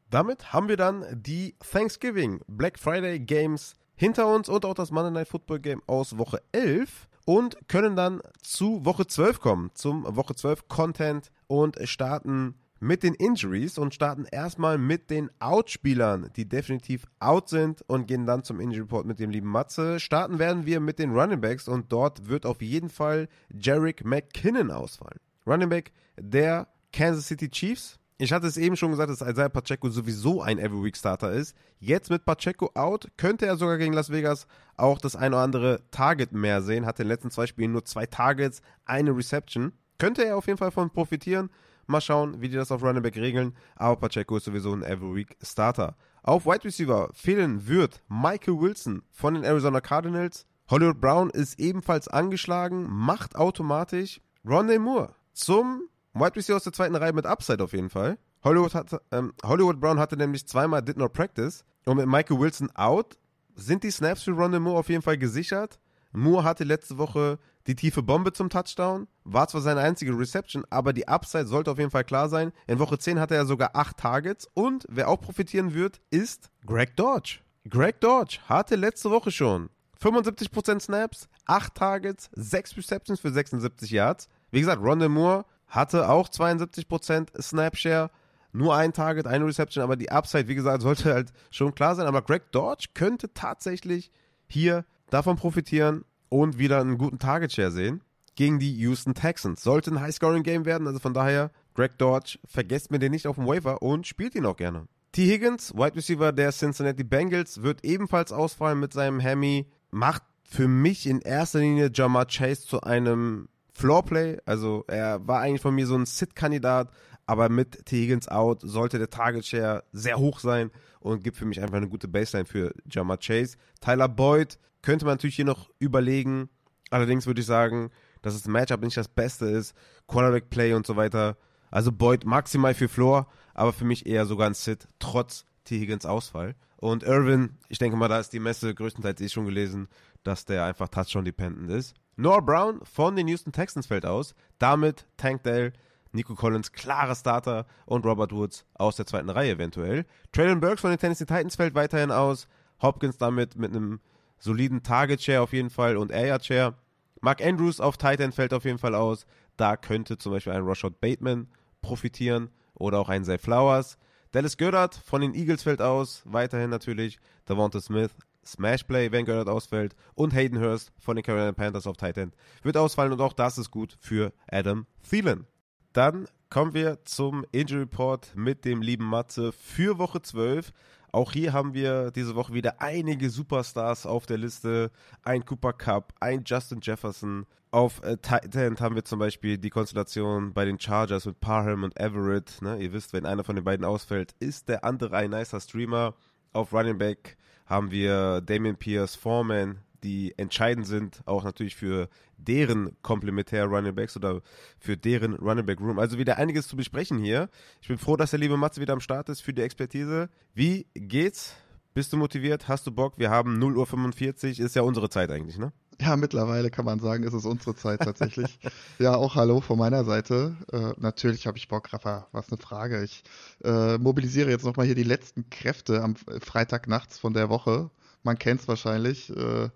Damit haben wir dann die Thanksgiving Black Friday Games hinter uns und auch das Monday Night Football Game aus Woche 11 und können dann zu Woche 12 kommen, zum Woche 12 Content und starten mit den Injuries und starten erstmal mit den Outspielern, die definitiv out sind und gehen dann zum Injury Report mit dem lieben Matze. Starten werden wir mit den Running Backs und dort wird auf jeden Fall Jarek McKinnon ausfallen. Running Back der Kansas City Chiefs. Ich hatte es eben schon gesagt, dass Isaiah Pacheco sowieso ein Every-Week-Starter ist. Jetzt mit Pacheco out könnte er sogar gegen Las Vegas auch das ein oder andere Target mehr sehen. Hat in den letzten zwei Spielen nur zwei Targets, eine Reception. Könnte er auf jeden Fall von profitieren. Mal schauen, wie die das auf Running Back regeln. Aber Pacheco ist sowieso ein Every-Week-Starter. Auf Wide Receiver fehlen wird Michael Wilson von den Arizona Cardinals. Hollywood Brown ist ebenfalls angeschlagen, macht automatisch Rondé Moore zum Wide Receiver aus der zweiten Reihe mit Upside auf jeden Fall. Hollywood, hat, ähm, Hollywood Brown hatte nämlich zweimal Did Not Practice und mit Michael Wilson out sind die Snaps für Rondé Moore auf jeden Fall gesichert. Moore hatte letzte Woche die tiefe Bombe zum Touchdown, war zwar seine einzige Reception, aber die Upside sollte auf jeden Fall klar sein. In Woche 10 hatte er sogar 8 Targets und wer auch profitieren wird, ist Greg Dodge. Greg Dodge hatte letzte Woche schon 75% Snaps, 8 Targets, 6 Receptions für 76 Yards. Wie gesagt, Rondé Moore hatte auch 72% Snapshare, nur ein Target, eine Reception, aber die Upside, wie gesagt, sollte halt schon klar sein. Aber Greg Dodge könnte tatsächlich hier davon profitieren und wieder einen guten Target Share sehen gegen die Houston Texans. Sollte ein High-Scoring-Game werden, also von daher, Greg Dodge, vergesst mir den nicht auf dem Waiver und spielt ihn auch gerne. T. Higgins, Wide Receiver der Cincinnati Bengals, wird ebenfalls ausfallen mit seinem Hemi. Macht für mich in erster Linie Jamar Chase zu einem Floorplay. Also er war eigentlich von mir so ein Sit-Kandidat, aber mit T. Higgins out sollte der Target Share sehr hoch sein und gibt für mich einfach eine gute Baseline für Jamar Chase. Tyler Boyd könnte man natürlich hier noch überlegen. Allerdings würde ich sagen, dass das Matchup nicht das Beste ist. Quarterback Play und so weiter. Also Boyd maximal für Floor, aber für mich eher sogar ein Sit, trotz T. Higgins Ausfall. Und Irvin, ich denke mal, da ist die Messe größtenteils eh schon gelesen, dass der einfach Touchdown-dependent ist. Noah Brown von den Houston Texans fällt aus. Damit Tank Dale, Nico Collins, klarer Starter und Robert Woods aus der zweiten Reihe eventuell. Traylon Burks von den Tennessee Titans fällt weiterhin aus. Hopkins damit mit einem soliden Target Share auf jeden Fall und Air Share. Mark Andrews auf Titan fällt auf jeden Fall aus. Da könnte zum Beispiel ein Rashad Bateman profitieren oder auch ein Zay Flowers. Dallas Goddard von den Eagles fällt aus. Weiterhin natürlich Devonta Smith, Smashplay, wenn Goddard ausfällt. Und Hayden Hurst von den Carolina Panthers auf Titan wird ausfallen und auch das ist gut für Adam Thielen. Dann kommen wir zum Injury Report mit dem lieben Matze für Woche 12. Auch hier haben wir diese Woche wieder einige Superstars auf der Liste. Ein Cooper Cup, ein Justin Jefferson. Auf äh, Titan haben wir zum Beispiel die Konstellation bei den Chargers mit Parham und Everett. Ne? Ihr wisst, wenn einer von den beiden ausfällt, ist der andere ein nicer Streamer. Auf Running Back haben wir Damian Pierce, Foreman, die entscheidend sind, auch natürlich für deren komplementär Running Backs oder für deren Running Back Room. Also wieder einiges zu besprechen hier. Ich bin froh, dass der liebe Matze wieder am Start ist für die Expertise. Wie geht's? Bist du motiviert? Hast du Bock? Wir haben 0.45 Uhr, ist ja unsere Zeit eigentlich, ne? Ja, mittlerweile kann man sagen, ist es unsere Zeit tatsächlich. ja, auch hallo von meiner Seite. Äh, natürlich habe ich Bock, Rafa. Was eine Frage. Ich äh, mobilisiere jetzt nochmal hier die letzten Kräfte am Freitag nachts von der Woche man kennt es wahrscheinlich. Äh,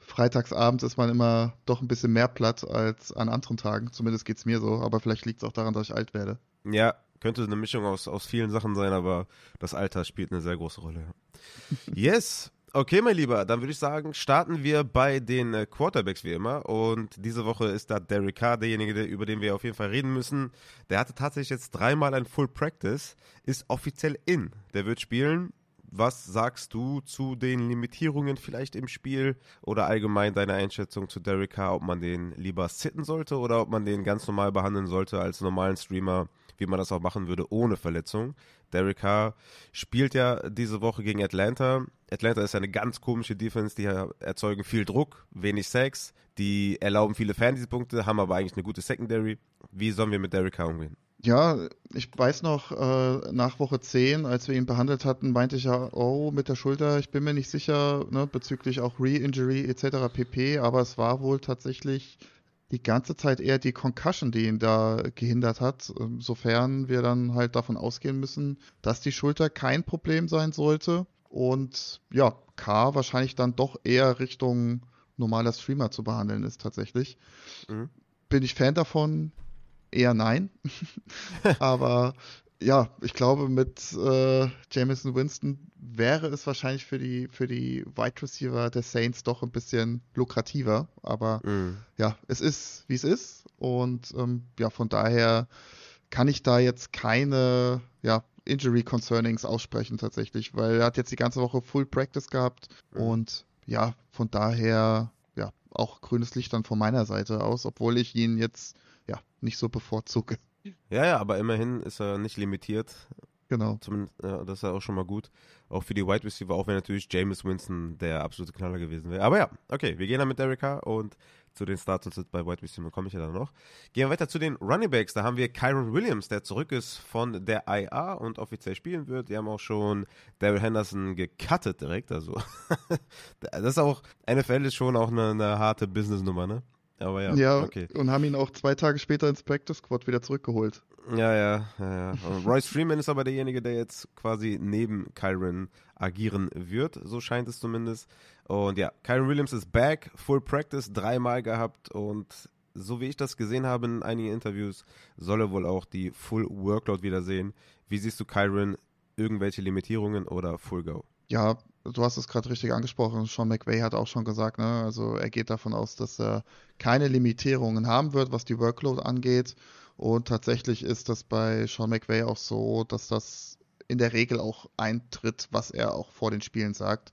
freitagsabends ist man immer doch ein bisschen mehr platt als an anderen Tagen. Zumindest geht es mir so. Aber vielleicht liegt es auch daran, dass ich alt werde. Ja, könnte eine Mischung aus, aus vielen Sachen sein, aber das Alter spielt eine sehr große Rolle. yes. Okay, mein Lieber, dann würde ich sagen, starten wir bei den äh, Quarterbacks wie immer. Und diese Woche ist da Derek Carr derjenige, über den wir auf jeden Fall reden müssen. Der hatte tatsächlich jetzt dreimal ein Full Practice, ist offiziell in. Der wird spielen was sagst du zu den Limitierungen vielleicht im Spiel oder allgemein deine Einschätzung zu Derek Carr, ob man den lieber sitten sollte oder ob man den ganz normal behandeln sollte als normalen Streamer, wie man das auch machen würde ohne Verletzung? Derek Carr spielt ja diese Woche gegen Atlanta. Atlanta ist eine ganz komische Defense, die erzeugen viel Druck, wenig Sex, die erlauben viele Fantasy-Punkte, haben aber eigentlich eine gute Secondary. Wie sollen wir mit Derek Carr umgehen? Ja, ich weiß noch, äh, nach Woche 10, als wir ihn behandelt hatten, meinte ich ja, oh, mit der Schulter, ich bin mir nicht sicher, ne, bezüglich auch Re-Injury etc. pp. Aber es war wohl tatsächlich die ganze Zeit eher die Concussion, die ihn da gehindert hat, sofern wir dann halt davon ausgehen müssen, dass die Schulter kein Problem sein sollte. Und ja, K wahrscheinlich dann doch eher Richtung normaler Streamer zu behandeln ist tatsächlich. Mhm. Bin ich Fan davon? Eher nein. Aber ja, ich glaube, mit äh, Jameson Winston wäre es wahrscheinlich für die, für die Wide Receiver der Saints doch ein bisschen lukrativer. Aber mm. ja, es ist, wie es ist. Und ähm, ja, von daher kann ich da jetzt keine ja, Injury Concernings aussprechen tatsächlich, weil er hat jetzt die ganze Woche Full Practice gehabt mm. und ja, von daher ja auch grünes Licht dann von meiner Seite aus, obwohl ich ihn jetzt nicht so bevorzuge. Ja, ja, aber immerhin ist er nicht limitiert. Genau. Zumindest, ja, das ist ja auch schon mal gut. Auch für die Wide Receiver, auch wenn natürlich James Winston der absolute Knaller gewesen wäre. Aber ja, okay, wir gehen dann mit Derek Carr und zu den Starts bei Wide Receiver komme ich ja dann noch. Gehen wir weiter zu den Running Backs. Da haben wir Kyron Williams, der zurück ist von der IA und offiziell spielen wird. Die haben auch schon Daryl Henderson gecuttet direkt. Also, das ist auch, NFL ist schon auch eine, eine harte Business-Nummer, ne? Aber ja, ja okay. und haben ihn auch zwei Tage später ins Practice Squad wieder zurückgeholt. Ja, ja, ja, ja. Royce Freeman ist aber derjenige, der jetzt quasi neben Kyron agieren wird, so scheint es zumindest. Und ja, Kyron Williams ist back, Full Practice, dreimal gehabt und so wie ich das gesehen habe in einigen Interviews, soll er wohl auch die Full Workload wiedersehen. Wie siehst du Kyron? Irgendwelche Limitierungen oder Full Go? Ja, du hast es gerade richtig angesprochen. Sean McVay hat auch schon gesagt, ne? also er geht davon aus, dass er keine Limitierungen haben wird, was die Workload angeht. Und tatsächlich ist das bei Sean McVay auch so, dass das in der Regel auch eintritt, was er auch vor den Spielen sagt.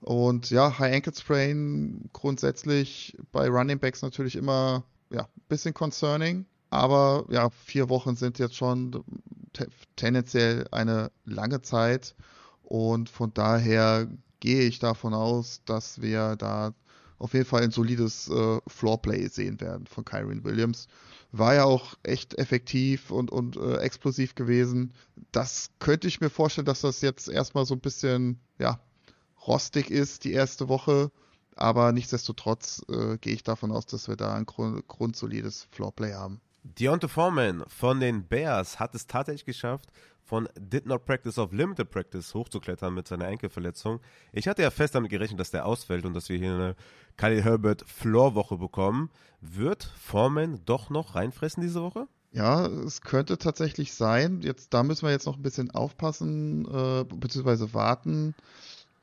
Und ja, High Ankle Sprain grundsätzlich bei Running Backs natürlich immer ja, bisschen concerning. Aber ja, vier Wochen sind jetzt schon tendenziell eine lange Zeit. Und von daher gehe ich davon aus, dass wir da auf jeden Fall ein solides äh, Floorplay sehen werden von Kyron Williams. War ja auch echt effektiv und, und äh, explosiv gewesen. Das könnte ich mir vorstellen, dass das jetzt erstmal so ein bisschen, ja, rostig ist, die erste Woche. Aber nichtsdestotrotz äh, gehe ich davon aus, dass wir da ein grund grundsolides Floorplay haben. Deontay Foreman von den Bears hat es tatsächlich geschafft, von Did Not Practice auf Limited Practice hochzuklettern mit seiner Enkelverletzung. Ich hatte ja fest damit gerechnet, dass der ausfällt und dass wir hier eine Khalil Herbert Floor-Woche bekommen. Wird Foreman doch noch reinfressen diese Woche? Ja, es könnte tatsächlich sein. Jetzt, da müssen wir jetzt noch ein bisschen aufpassen, äh, beziehungsweise warten.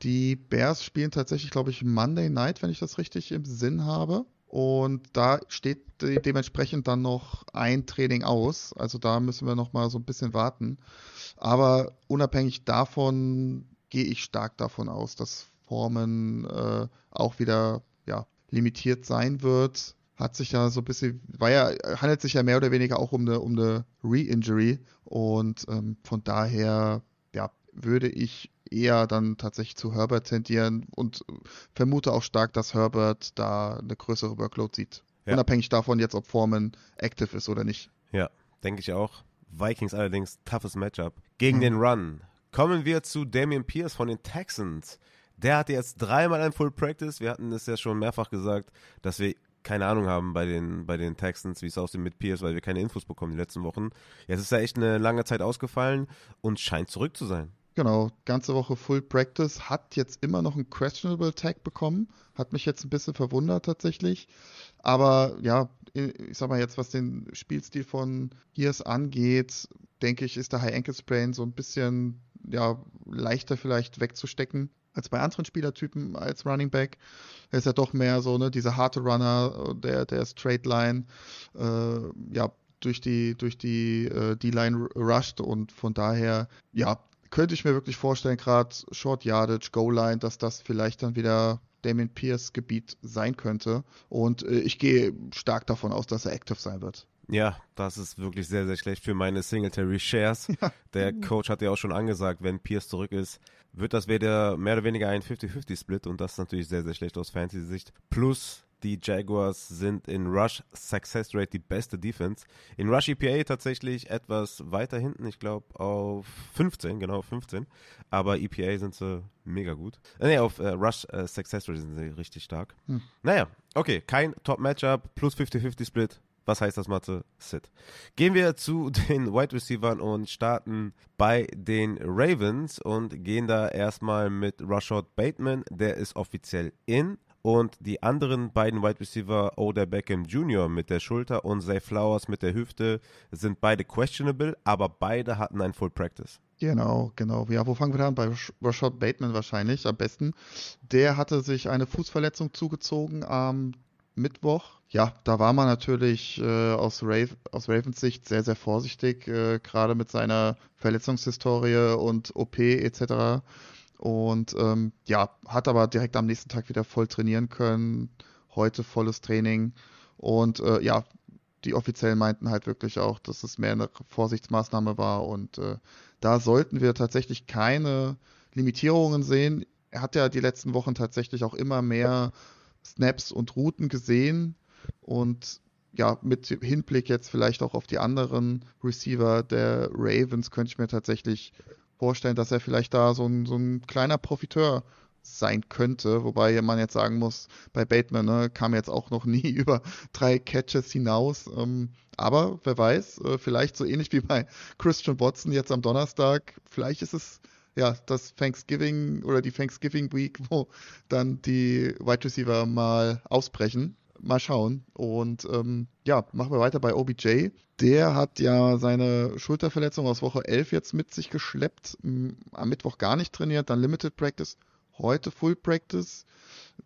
Die Bears spielen tatsächlich, glaube ich, Monday Night, wenn ich das richtig im Sinn habe. Und da steht dementsprechend dann noch ein Training aus. Also da müssen wir noch mal so ein bisschen warten. Aber unabhängig davon gehe ich stark davon aus, dass Formen äh, auch wieder ja, limitiert sein wird. Hat sich ja so ein bisschen, war ja, handelt sich ja mehr oder weniger auch um eine, um eine Re-Injury. Und ähm, von daher, würde ich eher dann tatsächlich zu Herbert tendieren und vermute auch stark, dass Herbert da eine größere Workload sieht. Ja. Unabhängig davon jetzt, ob Foreman active ist oder nicht. Ja, denke ich auch. Vikings allerdings toughes Matchup. Gegen mhm. den Run. Kommen wir zu Damian Pierce von den Texans. Der hatte jetzt dreimal ein Full Practice. Wir hatten es ja schon mehrfach gesagt, dass wir keine Ahnung haben bei den, bei den Texans, wie es aussieht mit Pierce, weil wir keine Infos bekommen die letzten Wochen. Jetzt ist er echt eine lange Zeit ausgefallen und scheint zurück zu sein. Genau, ganze Woche Full Practice, hat jetzt immer noch einen Questionable Tag bekommen, hat mich jetzt ein bisschen verwundert tatsächlich. Aber ja, ich sag mal jetzt, was den Spielstil von Gears angeht, denke ich, ist der High Ankle Sprain so ein bisschen ja, leichter vielleicht wegzustecken als bei anderen Spielertypen als Running Back. Er ist ja doch mehr so, ne, dieser harte Runner, der, der Straight Line, äh, ja, durch die, durch die äh, D-Line rusht und von daher, ja, könnte ich mir wirklich vorstellen, gerade Short Yardage, Goal Line, dass das vielleicht dann wieder Damien Pierce Gebiet sein könnte. Und äh, ich gehe stark davon aus, dass er active sein wird. Ja, das ist wirklich sehr, sehr schlecht für meine Singletary Shares. Ja. Der Coach hat ja auch schon angesagt, wenn Pierce zurück ist, wird das wieder mehr oder weniger ein 50-50-Split und das ist natürlich sehr, sehr schlecht aus Fantasy-Sicht. Plus die Jaguars sind in Rush Success Rate die beste Defense. In Rush EPA tatsächlich etwas weiter hinten, ich glaube auf 15, genau 15. Aber EPA sind sie mega gut. Äh, nee, auf äh, Rush äh, Success Rate sind sie richtig stark. Hm. Naja, okay, kein Top-Matchup, plus 50-50-Split. Was heißt das, Mathe? Sit. Gehen wir zu den Wide Receivers und starten bei den Ravens und gehen da erstmal mit Rashad Bateman. Der ist offiziell in Und die anderen beiden Wide Receiver, Oder Beckham Jr. mit der Schulter und Zay Flowers mit der Hüfte, sind beide questionable, aber beide hatten ein Full Practice. Genau, genau. Ja, wo fangen wir an? Bei Rashad Bateman wahrscheinlich am besten. Der hatte sich eine Fußverletzung zugezogen am Mittwoch. Ja, da war man natürlich äh, aus, Rav aus Ravens Sicht sehr, sehr vorsichtig, äh, gerade mit seiner Verletzungshistorie und OP etc. Und ähm, ja, hat aber direkt am nächsten Tag wieder voll trainieren können. Heute volles Training. Und äh, ja, die Offiziellen meinten halt wirklich auch, dass es mehr eine Vorsichtsmaßnahme war und äh, da sollten wir tatsächlich keine Limitierungen sehen. Er hat ja die letzten Wochen tatsächlich auch immer mehr Snaps und Routen gesehen und ja, mit Hinblick jetzt vielleicht auch auf die anderen Receiver der Ravens könnte ich mir tatsächlich vorstellen, dass er vielleicht da so ein, so ein kleiner Profiteur sein könnte, wobei man jetzt sagen muss, bei Bateman ne, kam jetzt auch noch nie über drei Catches hinaus. Ähm, aber wer weiß, äh, vielleicht so ähnlich wie bei Christian Watson jetzt am Donnerstag, vielleicht ist es ja das Thanksgiving oder die Thanksgiving Week, wo dann die Wide Receiver mal ausbrechen. Mal schauen. Und ähm, ja, machen wir weiter bei OBJ. Der hat ja seine Schulterverletzung aus Woche 11 jetzt mit sich geschleppt. Am Mittwoch gar nicht trainiert, dann Limited Practice heute Full Practice.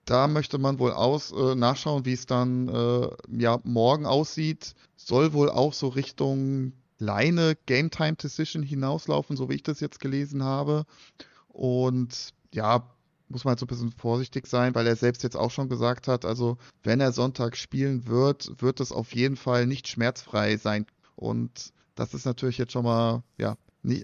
Da möchte man wohl aus äh, nachschauen, wie es dann äh, ja morgen aussieht. Soll wohl auch so Richtung Leine Game Time Decision hinauslaufen, so wie ich das jetzt gelesen habe. Und ja, muss man halt so ein bisschen vorsichtig sein, weil er selbst jetzt auch schon gesagt hat, also wenn er Sonntag spielen wird, wird es auf jeden Fall nicht schmerzfrei sein. Und das ist natürlich jetzt schon mal, ja,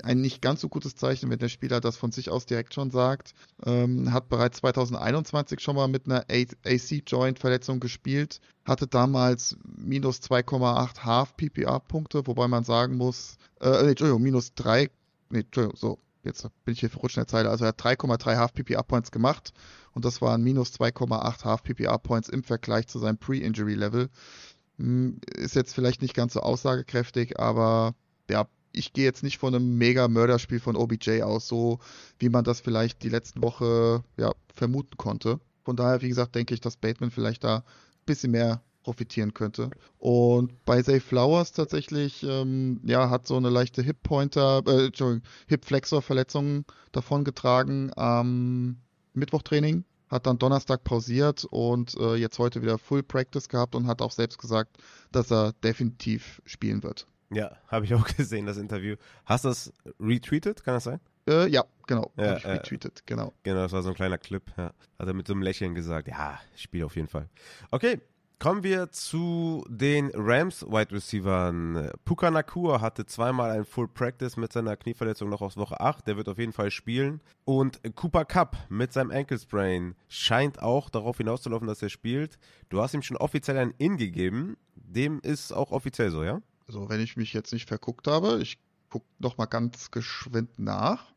ein nicht ganz so gutes Zeichen, wenn der Spieler das von sich aus direkt schon sagt. Ähm, hat bereits 2021 schon mal mit einer AC-Joint-Verletzung gespielt, hatte damals minus 2,8 Half-PPA-Punkte, wobei man sagen muss, äh, nee, Entschuldigung, minus 3, nee, Entschuldigung, so, jetzt bin ich hier verrutscht in der Zeile, also er hat 3,3 Half-PPA-Points gemacht und das waren minus 2,8 Half-PPA-Points im Vergleich zu seinem Pre-Injury-Level. Hm, ist jetzt vielleicht nicht ganz so aussagekräftig, aber ja, ich gehe jetzt nicht von einem mega Mörderspiel von OBJ aus, so wie man das vielleicht die letzten Woche ja, vermuten konnte. Von daher, wie gesagt, denke ich, dass Bateman vielleicht da ein bisschen mehr profitieren könnte. Und bei Zay Flowers tatsächlich, ähm, ja, hat so eine leichte Hip-Pointer, äh, Hip-Flexor-Verletzung davongetragen am Mittwochtraining, hat dann Donnerstag pausiert und äh, jetzt heute wieder Full Practice gehabt und hat auch selbst gesagt, dass er definitiv spielen wird. Ja, habe ich auch gesehen, das Interview. Hast du das retweetet, kann das sein? Äh, ja, genau. Ja, ich äh, retweetet, genau. Genau, das war so ein kleiner Clip. Ja. Hat er mit so einem Lächeln gesagt, ja, ich spiele auf jeden Fall. Okay, kommen wir zu den Rams Wide Receivern. Puka Nakua hatte zweimal ein Full Practice mit seiner Knieverletzung noch aus Woche 8. Der wird auf jeden Fall spielen. Und Cooper Cup mit seinem Ankle Sprain scheint auch darauf hinauszulaufen, dass er spielt. Du hast ihm schon offiziell ein In gegeben. Dem ist auch offiziell so, ja? Also wenn ich mich jetzt nicht verguckt habe, ich gucke noch mal ganz geschwind nach.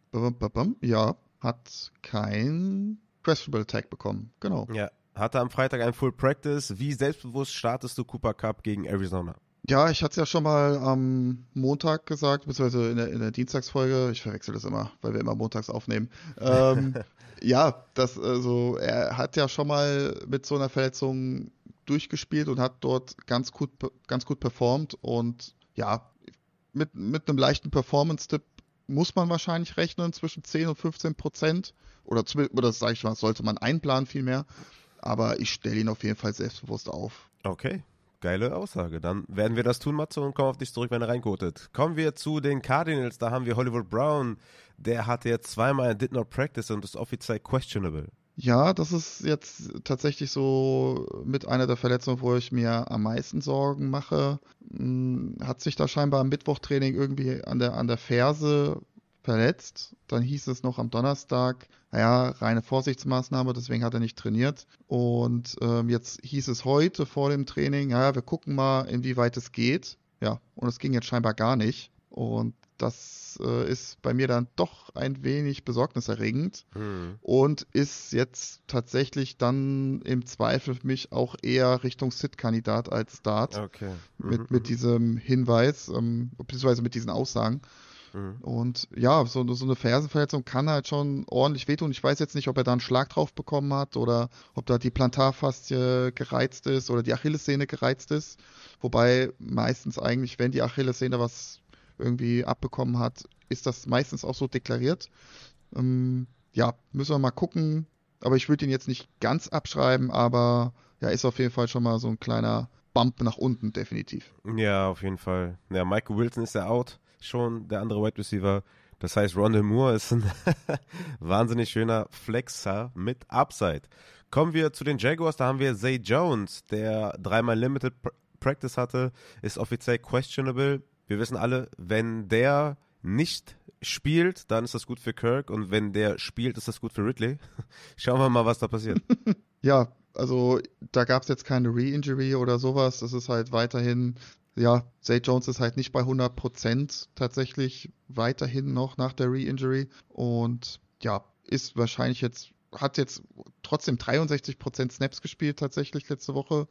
Ja, hat kein Questionable Tag bekommen. Genau. Ja, hatte am Freitag ein Full Practice. Wie selbstbewusst startest du Cooper Cup gegen Arizona? Ja, ich hatte es ja schon mal am Montag gesagt, beziehungsweise in der, in der Dienstagsfolge. Ich verwechsel das immer, weil wir immer montags aufnehmen. Ähm, ja, das, also, er hat ja schon mal mit so einer Verletzung durchgespielt und hat dort ganz gut, ganz gut performt. Und ja, mit, mit einem leichten Performance-Tipp muss man wahrscheinlich rechnen zwischen 10 und 15 Prozent. Oder, oder sage ich mal, sollte man einplanen vielmehr. Aber ich stelle ihn auf jeden Fall selbstbewusst auf. Okay, geile Aussage. Dann werden wir das tun, Matze, und kommen auf dich zurück, wenn er reinkotet. Kommen wir zu den Cardinals. Da haben wir Hollywood Brown. Der hatte jetzt zweimal Did Not Practice und ist offiziell questionable. Ja, das ist jetzt tatsächlich so mit einer der Verletzungen, wo ich mir am meisten Sorgen mache. Hm, hat sich da scheinbar im Mittwochtraining irgendwie an der, an der Ferse verletzt. Dann hieß es noch am Donnerstag, naja, reine Vorsichtsmaßnahme, deswegen hat er nicht trainiert. Und ähm, jetzt hieß es heute vor dem Training, naja, wir gucken mal, inwieweit es geht. Ja, und es ging jetzt scheinbar gar nicht. Und das äh, ist bei mir dann doch ein wenig besorgniserregend hm. und ist jetzt tatsächlich dann im Zweifel für mich auch eher Richtung Sit-Kandidat als Start. Okay. Mhm. Mit, mit diesem Hinweis, ähm, beziehungsweise mit diesen Aussagen. Mhm. Und ja, so, so eine Fersenverletzung kann halt schon ordentlich wehtun. Ich weiß jetzt nicht, ob er da einen Schlag drauf bekommen hat oder ob da die Plantarfaszie gereizt ist oder die Achillessehne gereizt ist. Wobei meistens eigentlich, wenn die Achillessehne was irgendwie abbekommen hat, ist das meistens auch so deklariert. Ähm, ja, müssen wir mal gucken. Aber ich würde ihn jetzt nicht ganz abschreiben, aber ja, ist auf jeden Fall schon mal so ein kleiner Bump nach unten, definitiv. Ja, auf jeden Fall. Ja, Michael Wilson ist ja out, schon der andere Wide Receiver. Das heißt, Rondell Moore ist ein wahnsinnig schöner Flexer mit Upside. Kommen wir zu den Jaguars, da haben wir Zay Jones, der dreimal Limited Practice hatte, ist offiziell questionable. Wir wissen alle, wenn der nicht spielt, dann ist das gut für Kirk und wenn der spielt, ist das gut für Ridley. Schauen wir mal, was da passiert. ja, also da gab es jetzt keine Re-Injury oder sowas. Das ist halt weiterhin, ja, Zay Jones ist halt nicht bei 100% tatsächlich weiterhin noch nach der Re-Injury und ja, ist wahrscheinlich jetzt, hat jetzt trotzdem 63% Snaps gespielt tatsächlich letzte Woche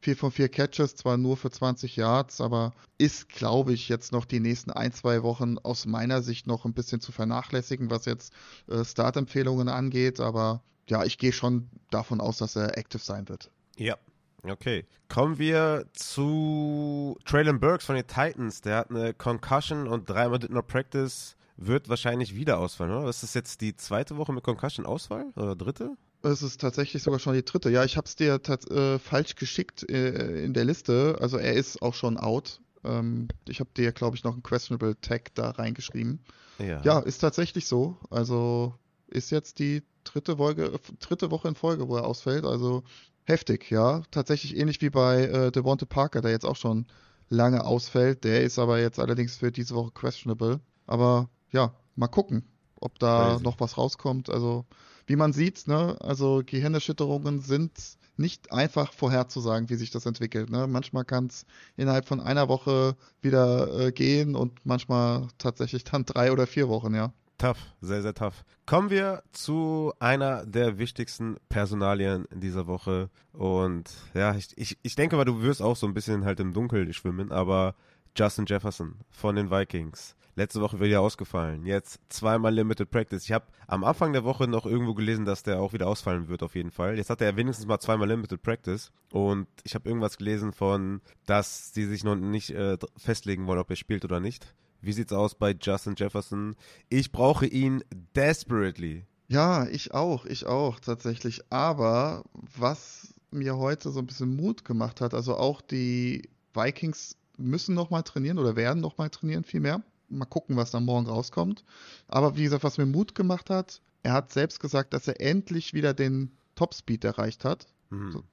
4 von 4 Catches, zwar nur für 20 Yards, aber ist, glaube ich, jetzt noch die nächsten ein, zwei Wochen aus meiner Sicht noch ein bisschen zu vernachlässigen, was jetzt äh, Startempfehlungen angeht. Aber ja, ich gehe schon davon aus, dass er active sein wird. Ja, Okay. Kommen wir zu Traylon Burks von den Titans. Der hat eine Concussion und dreimal did not practice. Wird wahrscheinlich wieder ausfallen, oder? Ist das jetzt die zweite Woche mit Concussion-Ausfall? Oder dritte? Es ist tatsächlich sogar schon die dritte. Ja, ich habe es dir äh, falsch geschickt äh, in der Liste. Also er ist auch schon out. Ähm, ich habe dir, glaube ich, noch einen questionable Tag da reingeschrieben. Ja. ja, ist tatsächlich so. Also ist jetzt die dritte, Folge, dritte Woche in Folge, wo er ausfällt. Also heftig, ja. Tatsächlich ähnlich wie bei äh, Devonte Parker, der jetzt auch schon lange ausfällt. Der ist aber jetzt allerdings für diese Woche questionable. Aber ja, mal gucken, ob da Crazy. noch was rauskommt. Also wie man sieht, ne, also Gehirnerschütterungen sind nicht einfach vorherzusagen, wie sich das entwickelt. Ne? Manchmal kann es innerhalb von einer Woche wieder äh, gehen und manchmal tatsächlich dann drei oder vier Wochen, ja. Tough, sehr, sehr tough. Kommen wir zu einer der wichtigsten Personalien dieser Woche. Und ja, ich, ich, ich denke mal, du wirst auch so ein bisschen halt im Dunkeln schwimmen, aber Justin Jefferson von den Vikings. Letzte Woche wieder ausgefallen. Jetzt zweimal Limited Practice. Ich habe am Anfang der Woche noch irgendwo gelesen, dass der auch wieder ausfallen wird, auf jeden Fall. Jetzt hat er wenigstens mal zweimal Limited Practice. Und ich habe irgendwas gelesen von, dass sie sich noch nicht äh, festlegen wollen, ob er spielt oder nicht. Wie sieht's aus bei Justin Jefferson? Ich brauche ihn desperately. Ja, ich auch, ich auch tatsächlich. Aber was mir heute so ein bisschen Mut gemacht hat, also auch die Vikings müssen nochmal trainieren oder werden nochmal trainieren, vielmehr mal gucken, was dann morgen rauskommt. Aber wie gesagt, was mir Mut gemacht hat, er hat selbst gesagt, dass er endlich wieder den Topspeed erreicht hat. Mhm. So,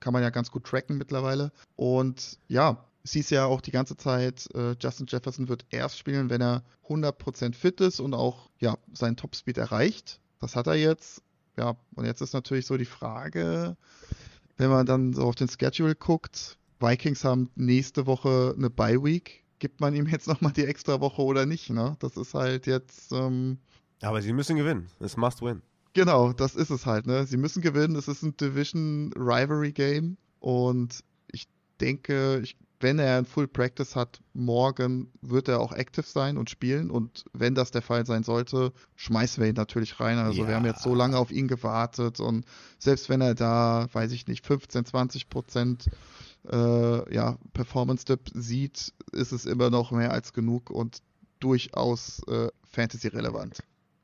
kann man ja ganz gut tracken mittlerweile. Und ja, es hieß ja auch die ganze Zeit, äh, Justin Jefferson wird erst spielen, wenn er 100% fit ist und auch ja, seinen Topspeed erreicht. Das hat er jetzt. Ja, und jetzt ist natürlich so die Frage, wenn man dann so auf den Schedule guckt, Vikings haben nächste Woche eine Bye Week gibt man ihm jetzt nochmal die extra Woche oder nicht, ne? Das ist halt jetzt. Ähm, Aber sie müssen gewinnen. Es must win. Genau, das ist es halt, ne? Sie müssen gewinnen. Es ist ein Division Rivalry Game und ich denke, ich, wenn er ein Full Practice hat, morgen wird er auch active sein und spielen. Und wenn das der Fall sein sollte, schmeißen wir ihn natürlich rein. Also ja. wir haben jetzt so lange auf ihn gewartet und selbst wenn er da, weiß ich nicht, 15, 20 Prozent äh, ja, Performance-Dip sieht, ist es immer noch mehr als genug und durchaus äh, Fantasy-relevant.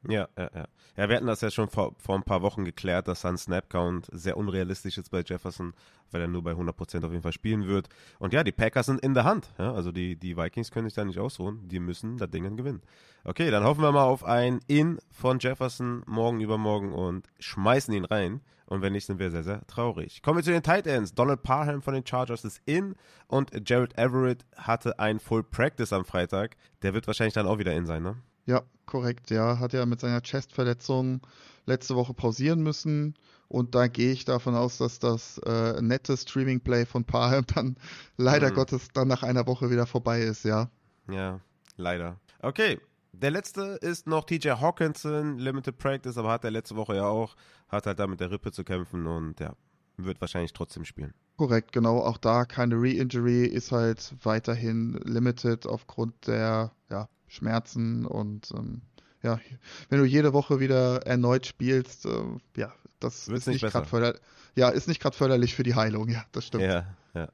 Ja, ja, ja. Ja, wir hatten das ja schon vor, vor ein paar Wochen geklärt, dass sein Snap-Count sehr unrealistisch ist bei Jefferson, weil er nur bei 100% auf jeden Fall spielen wird. Und ja, die Packers sind in der Hand. Ja? Also die, die Vikings können sich da nicht ausruhen. Die müssen das Ding dann gewinnen. Okay, dann hoffen wir mal auf ein In von Jefferson morgen übermorgen und schmeißen ihn rein. Und wenn nicht, sind wir sehr, sehr traurig. Kommen wir zu den Tight Ends. Donald Parham von den Chargers ist in und Jared Everett hatte ein Full Practice am Freitag. Der wird wahrscheinlich dann auch wieder in sein, ne? Ja, korrekt. Ja, hat ja mit seiner Chestverletzung letzte Woche pausieren müssen. Und da gehe ich davon aus, dass das äh, nette Streaming-Play von Parham dann leider mhm. Gottes dann nach einer Woche wieder vorbei ist, ja. Ja, leider. Okay, der letzte ist noch TJ Hawkinson, Limited Practice, aber hat er letzte Woche ja auch, hat halt da mit der Rippe zu kämpfen und ja, wird wahrscheinlich trotzdem spielen. Korrekt, genau. Auch da keine Re-Injury ist halt weiterhin limited aufgrund der ja, Schmerzen und ähm, ja, wenn du jede Woche wieder erneut spielst, äh, ja, das Wird's ist nicht nicht gerade förder ja, ist nicht gerade förderlich für die Heilung, ja, das stimmt. Ja, ja.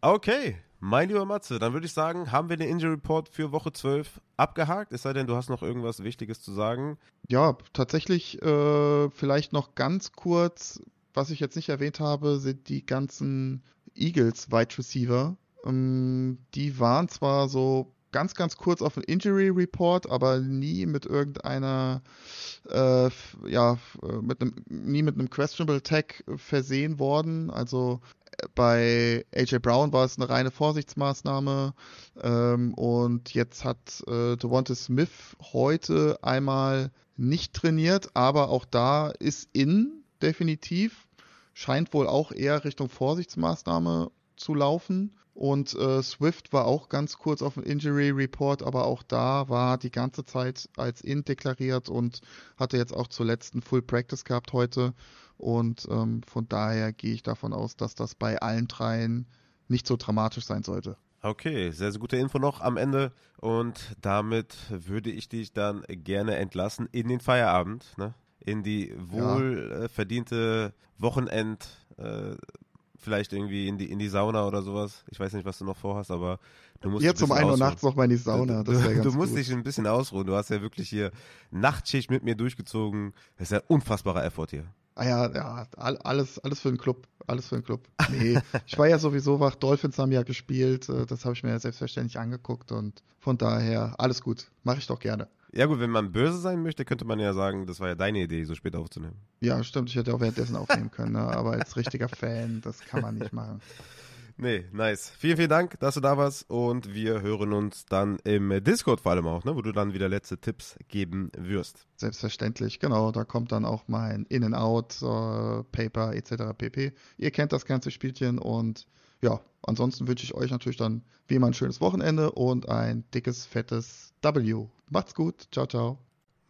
Okay, mein lieber Matze, dann würde ich sagen, haben wir den Injury Report für Woche 12 abgehakt, es sei denn, du hast noch irgendwas Wichtiges zu sagen. Ja, tatsächlich äh, vielleicht noch ganz kurz, was ich jetzt nicht erwähnt habe, sind die ganzen Eagles Wide Receiver. Ähm, die waren zwar so ganz, ganz kurz auf dem Injury Report, aber nie mit irgendeiner, äh, ja, mit einem, nie mit einem Questionable Tag versehen worden. Also bei AJ Brown war es eine reine Vorsichtsmaßnahme ähm, und jetzt hat äh, Devonta Smith heute einmal nicht trainiert, aber auch da ist in definitiv. Scheint wohl auch eher Richtung Vorsichtsmaßnahme zu laufen. Und äh, Swift war auch ganz kurz auf dem Injury Report, aber auch da war die ganze Zeit als in deklariert und hatte jetzt auch zuletzt ein Full Practice gehabt heute. Und ähm, von daher gehe ich davon aus, dass das bei allen dreien nicht so dramatisch sein sollte. Okay, sehr, sehr gute Info noch am Ende. Und damit würde ich dich dann gerne entlassen in den Feierabend, ne? in die wohlverdiente ja. Wochenend. Äh, vielleicht irgendwie in die, in die Sauna oder sowas. Ich weiß nicht, was du noch vorhast, aber du musst. Jetzt um 1 Uhr nachts noch mal in die Sauna. Du, du, musst gut. dich ein bisschen ausruhen. Du hast ja wirklich hier Nachtschicht mit mir durchgezogen. Das ist ja unfassbarer Effort hier. Ah ja, ja, alles, alles für den Club. Alles für den Club. Nee, ich war ja sowieso wach. Dolphins haben ja gespielt. Äh, das habe ich mir ja selbstverständlich angeguckt und von daher alles gut. Mache ich doch gerne. Ja gut, wenn man böse sein möchte, könnte man ja sagen, das war ja deine Idee, so spät aufzunehmen. Ja, stimmt. Ich hätte auch währenddessen aufnehmen können, ne? aber als richtiger Fan, das kann man nicht machen. Nee, nice. Vielen, vielen Dank, dass du da warst und wir hören uns dann im Discord vor allem auch, ne, wo du dann wieder letzte Tipps geben wirst. Selbstverständlich, genau. Da kommt dann auch mein In-and-Out, äh, Paper etc. pp. Ihr kennt das ganze Spielchen und ja, ansonsten wünsche ich euch natürlich dann wie immer ein schönes Wochenende und ein dickes, fettes W. Macht's gut. Ciao, ciao.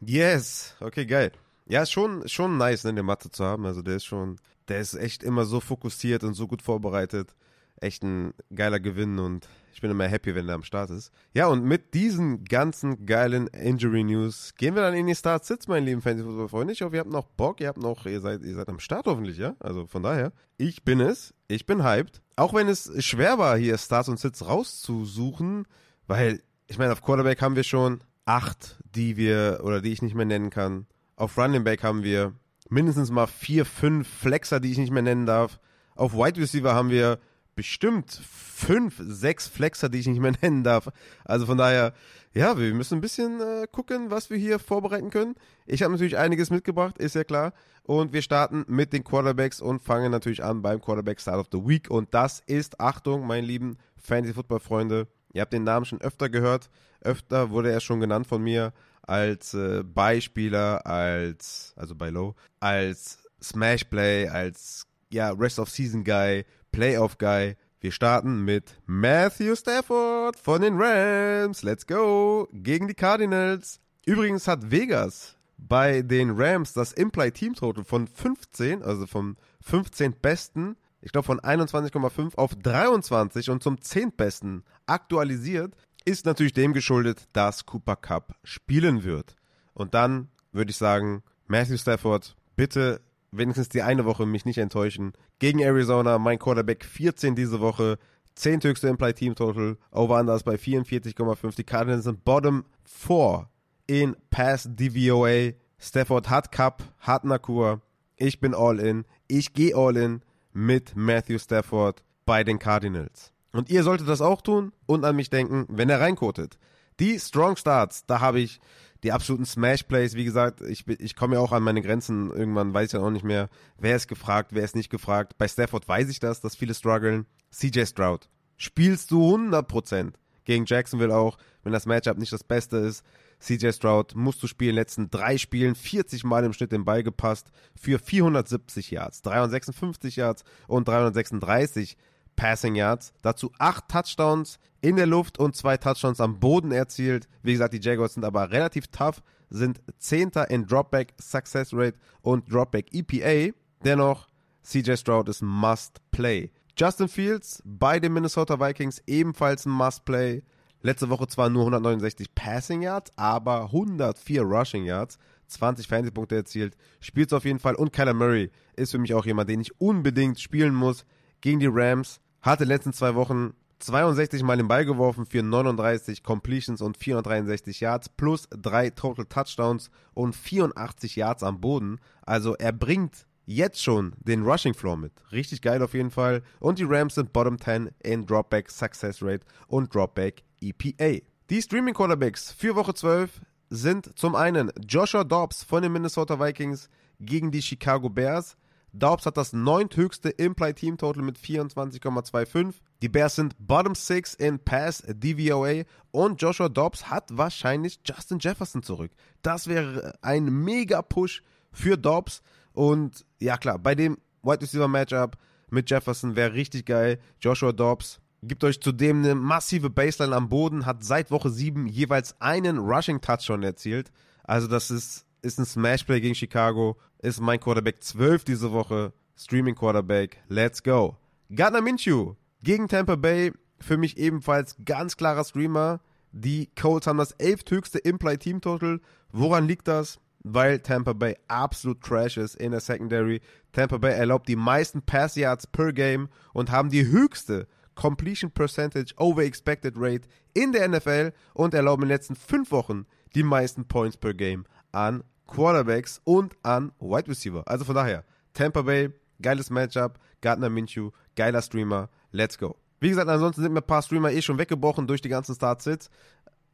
Yes. Okay, geil. Ja, schon, schon nice, ne, den Mathe zu haben. Also der ist schon, der ist echt immer so fokussiert und so gut vorbereitet. Echt ein geiler Gewinn und ich bin immer happy, wenn der am Start ist. Ja, und mit diesen ganzen geilen Injury News gehen wir dann in die Start Sits, meine lieben Fantasy-Football-Freunde. Ich hoffe, ihr habt noch Bock, ihr habt noch, ihr seid, ihr seid am Start hoffentlich, ja? Also von daher, ich bin es, ich bin hyped. Auch wenn es schwer war, hier Starts und Sits rauszusuchen, weil, ich meine, auf Quarterback haben wir schon acht, die wir oder die ich nicht mehr nennen kann. Auf Running Back haben wir mindestens mal vier, fünf Flexer, die ich nicht mehr nennen darf. Auf Wide Receiver haben wir bestimmt fünf, sechs Flexer, die ich nicht mehr nennen darf. Also von daher, ja, wir müssen ein bisschen äh, gucken, was wir hier vorbereiten können. Ich habe natürlich einiges mitgebracht, ist ja klar. Und wir starten mit den Quarterbacks und fangen natürlich an beim Quarterback Start of the Week. Und das ist, Achtung, meine lieben Fantasy-Football-Freunde, Ihr habt den Namen schon öfter gehört. Öfter wurde er schon genannt von mir als äh, Beispieler, als, also bei Low, als Smash Play, als ja, Rest of Season Guy, Playoff Guy. Wir starten mit Matthew Stafford von den Rams. Let's go. Gegen die Cardinals. Übrigens hat Vegas bei den Rams das Implied Team Total von 15, also vom 15 besten ich glaube, von 21,5 auf 23 und zum 10. Besten aktualisiert, ist natürlich dem geschuldet, dass Cooper Cup spielen wird. Und dann würde ich sagen, Matthew Stafford, bitte wenigstens die eine Woche mich nicht enttäuschen. Gegen Arizona, mein Quarterback 14 diese Woche, 10 höchste Implied Team Total, Over-Unders bei 44,5. Die Cardinals sind Bottom 4 in Pass DVOA. Stafford hat Cup, hat Nakur. Ich bin all in. Ich gehe all in mit Matthew Stafford bei den Cardinals. Und ihr solltet das auch tun und an mich denken, wenn er reinkotet. Die Strong Starts, da habe ich die absoluten Smash Plays. Wie gesagt, ich, ich komme ja auch an meine Grenzen. Irgendwann weiß ich dann auch nicht mehr, wer ist gefragt, wer ist nicht gefragt. Bei Stafford weiß ich das, dass viele strugglen. CJ Stroud. Spielst du 100% gegen Jacksonville auch, wenn das Matchup nicht das Beste ist. CJ Stroud musst du spielen, letzten drei Spielen 40 Mal im Schnitt den Ball gepasst für 470 Yards, 356 Yards und 336 Passing Yards. Dazu acht Touchdowns in der Luft und zwei Touchdowns am Boden erzielt. Wie gesagt, die Jaguars sind aber relativ tough, sind Zehnter in Dropback Success Rate und Dropback EPA. Dennoch, CJ Stroud ist Must Play. Justin Fields bei den Minnesota Vikings ebenfalls ein Must-Play. Letzte Woche zwar nur 169 Passing Yards, aber 104 Rushing Yards. 20 Fantasy-Punkte erzielt. Spielt es auf jeden Fall. Und Kyler Murray ist für mich auch jemand, den ich unbedingt spielen muss gegen die Rams. Hatte in den letzten zwei Wochen 62 Mal den Ball geworfen für 39 Completions und 463 Yards plus drei Total Touchdowns und 84 Yards am Boden. Also er bringt jetzt schon den Rushing Floor mit. Richtig geil auf jeden Fall. Und die Rams sind Bottom 10 in Dropback Success Rate und Dropback EPA. Die Streaming Quarterbacks für Woche 12 sind zum einen Joshua Dobbs von den Minnesota Vikings gegen die Chicago Bears. Dobbs hat das neunthöchste Implied Team Total mit 24,25. Die Bears sind Bottom 6 in Pass DVOA und Joshua Dobbs hat wahrscheinlich Justin Jefferson zurück. Das wäre ein mega Push für Dobbs und ja klar, bei dem Wide Receiver Matchup mit Jefferson wäre richtig geil. Joshua Dobbs gibt euch zudem eine massive Baseline am Boden, hat seit Woche 7 jeweils einen Rushing Touchdown erzielt. Also das ist, ist ein Smashplay gegen Chicago, ist mein Quarterback 12 diese Woche, Streaming Quarterback, let's go. Gardner Minshew gegen Tampa Bay, für mich ebenfalls ganz klarer Streamer. Die Colts haben das elfthöchste Implied Team Total. Woran liegt das? Weil Tampa Bay absolut trash ist in der Secondary. Tampa Bay erlaubt die meisten Pass Yards per Game und haben die höchste Completion Percentage over Expected Rate in der NFL und erlauben in den letzten fünf Wochen die meisten Points per Game an Quarterbacks und an Wide Receiver. Also von daher, Tampa Bay, geiles Matchup, Gardner Minshew, geiler Streamer, let's go. Wie gesagt, ansonsten sind mir ein paar Streamer eh schon weggebrochen durch die ganzen Start-Sits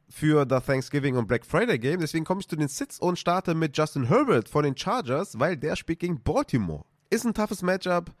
für das Thanksgiving und Black Friday Game. Deswegen komme ich zu den Sits und starte mit Justin Herbert von den Chargers, weil der spielt gegen Baltimore. Ist ein toughes Matchup.